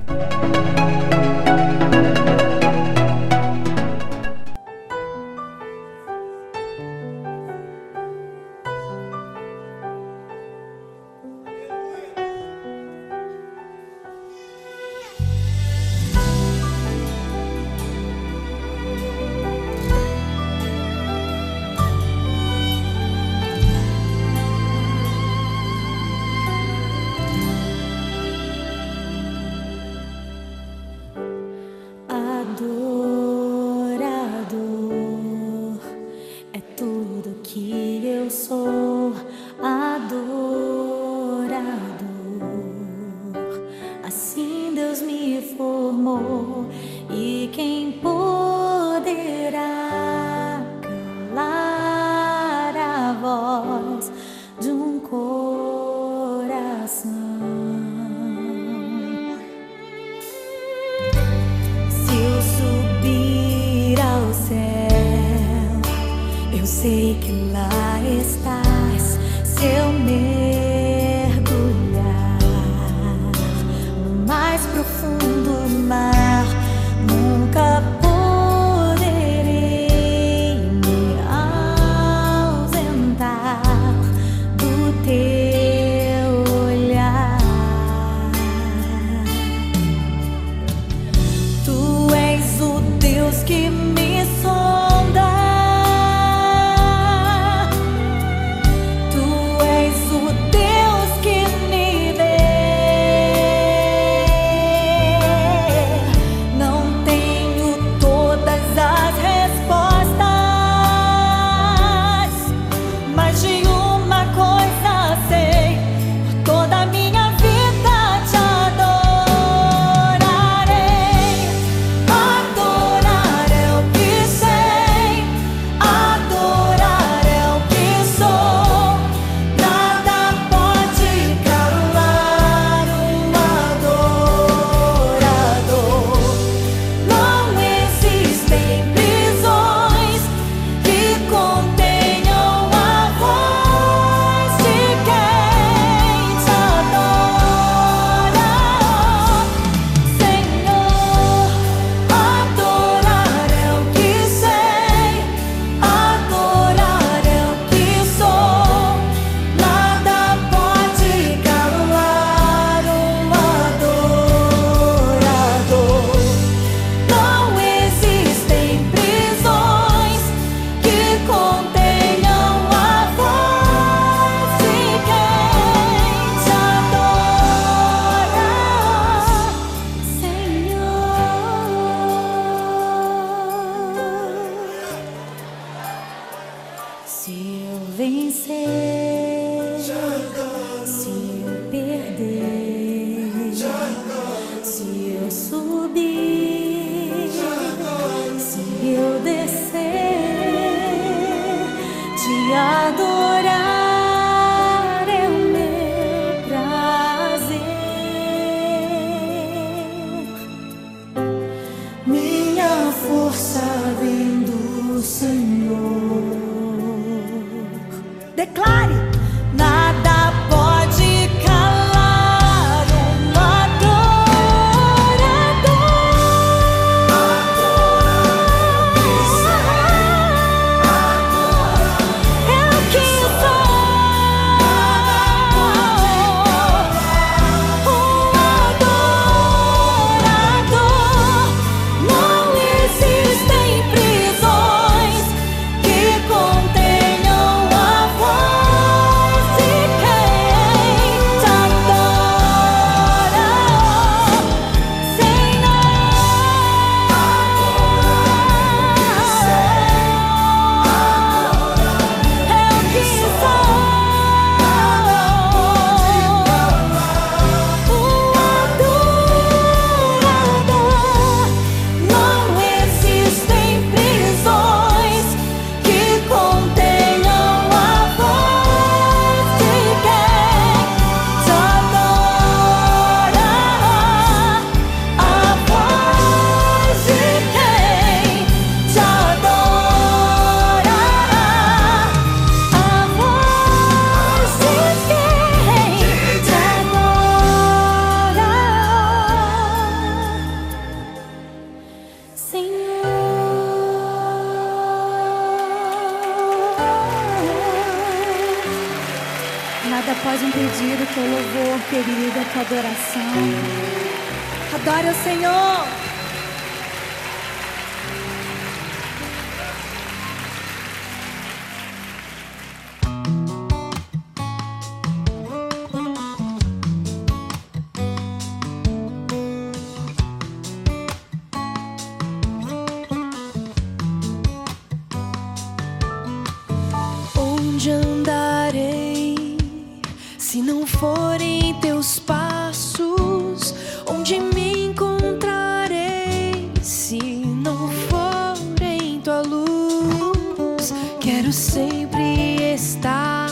Quero sempre estar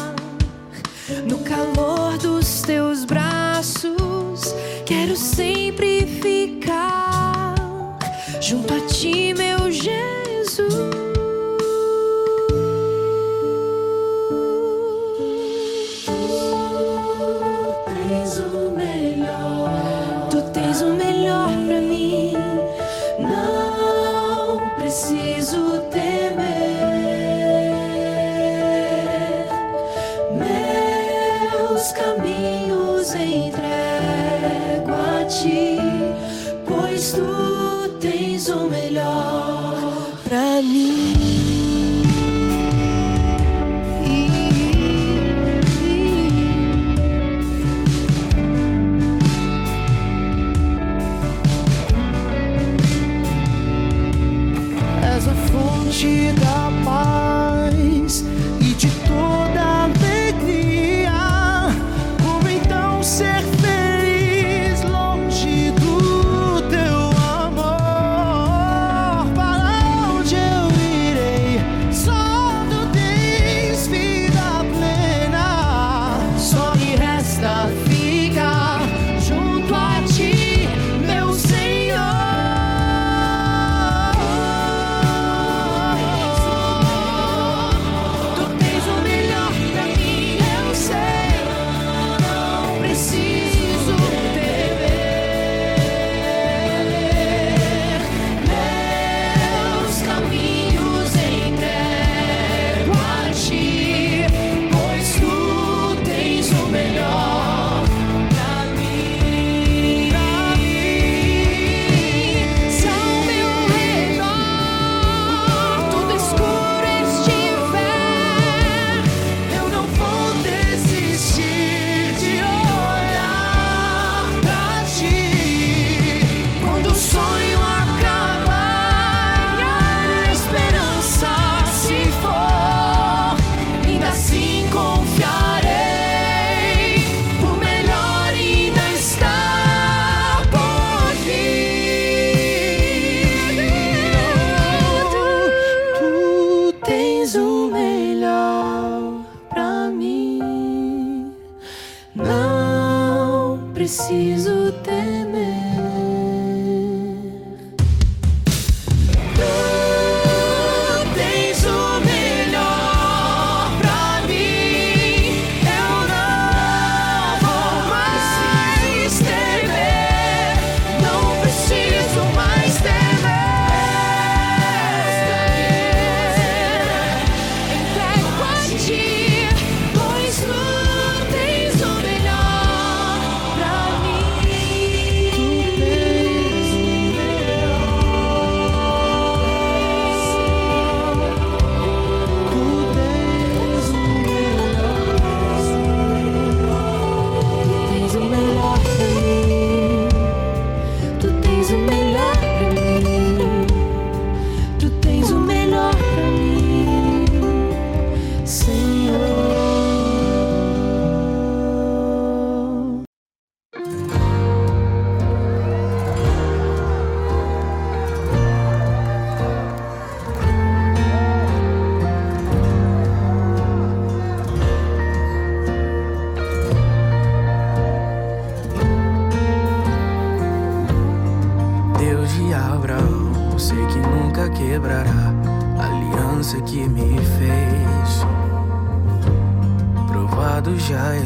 no calor dos teus braços.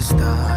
stop.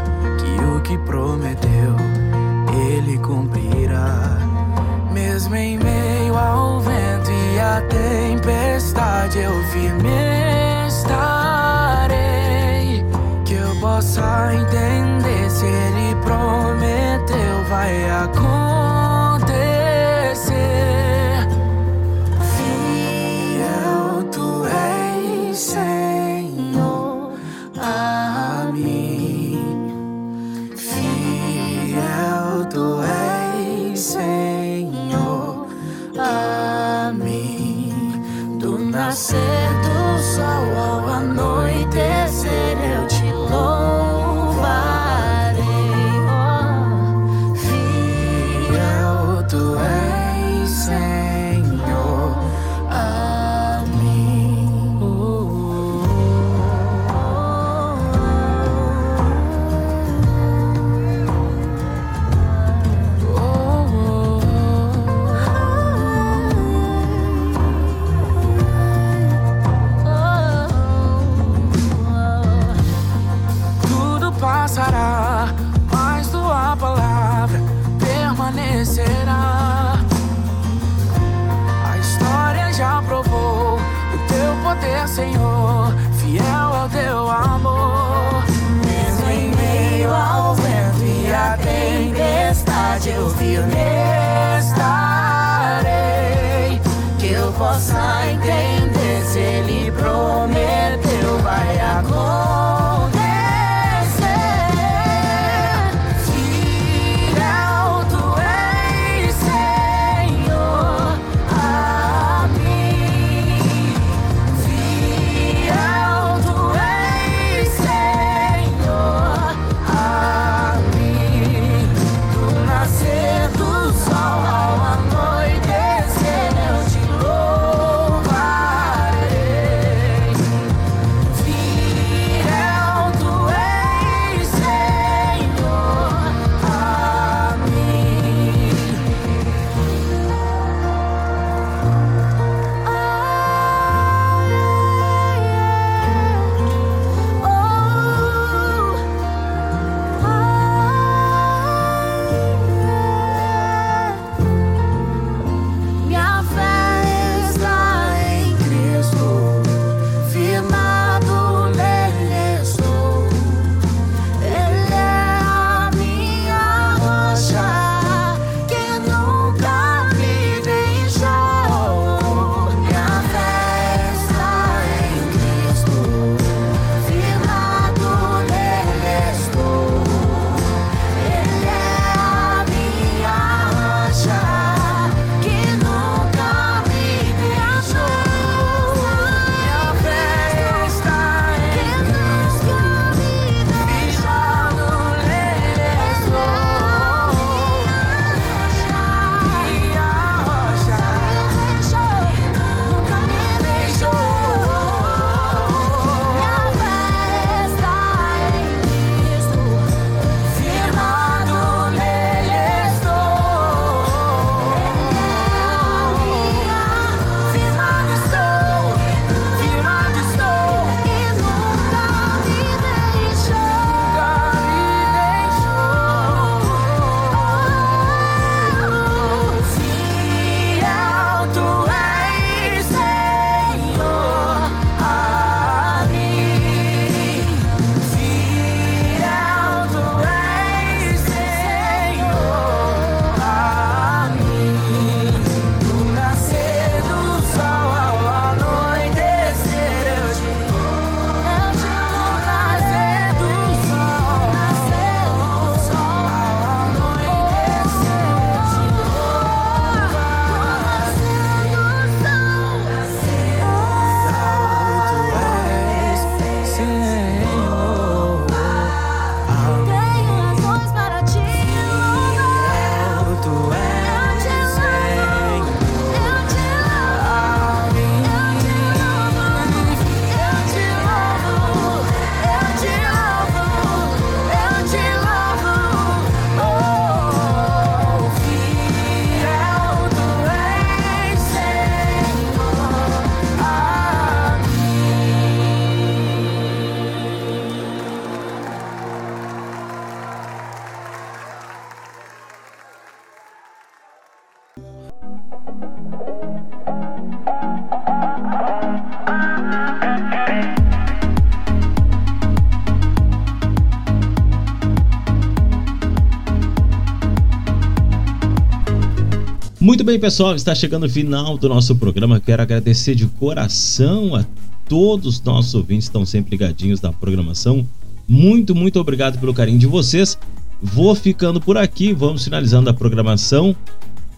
Muito bem, pessoal, está chegando o final do nosso programa. Quero agradecer de coração a todos os nossos ouvintes que estão sempre ligadinhos na programação. Muito, muito obrigado pelo carinho de vocês. Vou ficando por aqui, vamos finalizando a programação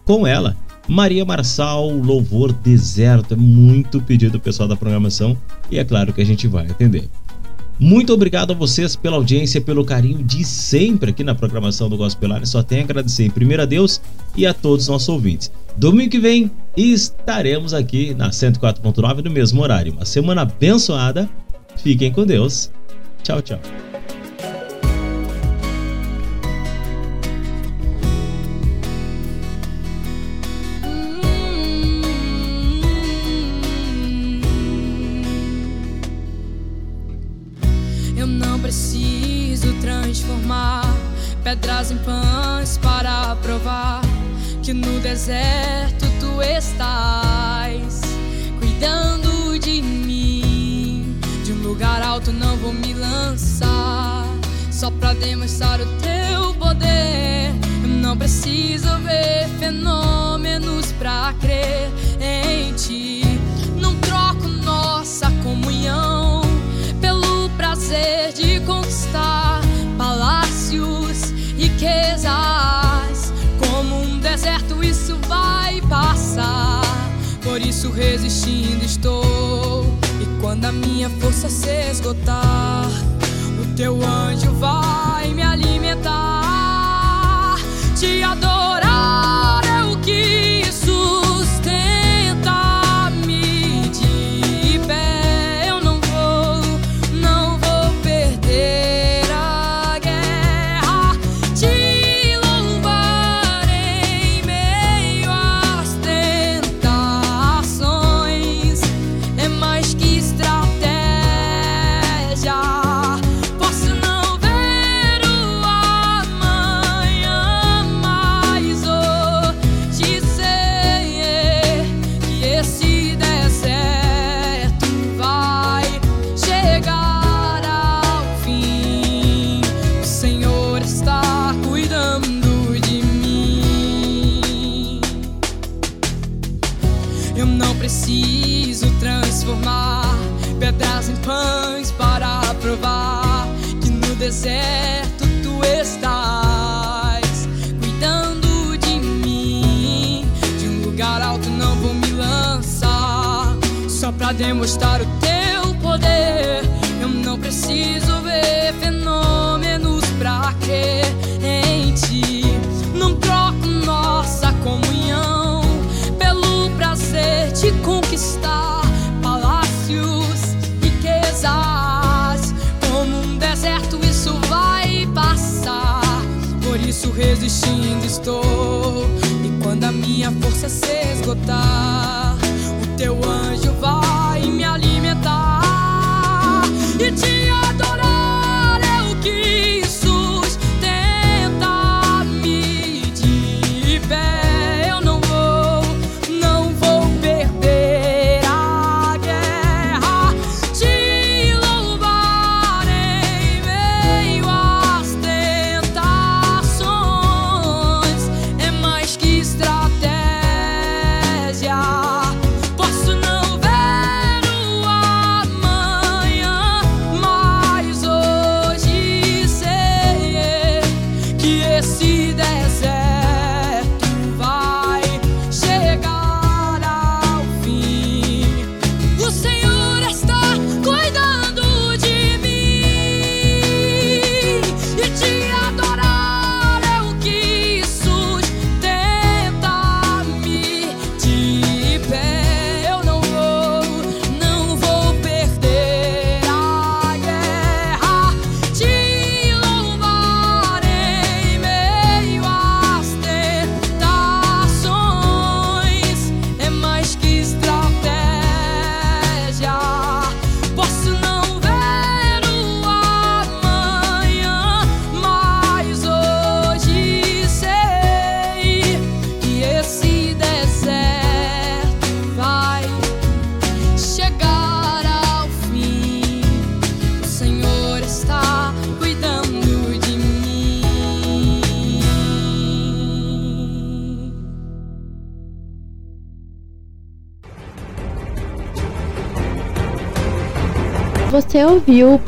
com ela. Maria Marçal, Louvor Deserto. É muito pedido pessoal da programação e é claro que a gente vai atender. Muito obrigado a vocês pela audiência, pelo carinho de sempre aqui na programação do Gospel Só tenho a agradecer primeiro a Deus e a todos os nossos ouvintes. Domingo que vem estaremos aqui na 104.9 no mesmo horário. Uma semana abençoada. Fiquem com Deus. Tchau, tchau.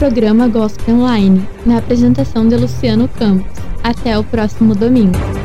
programa Gospel Online, na apresentação de Luciano Campos. Até o próximo domingo.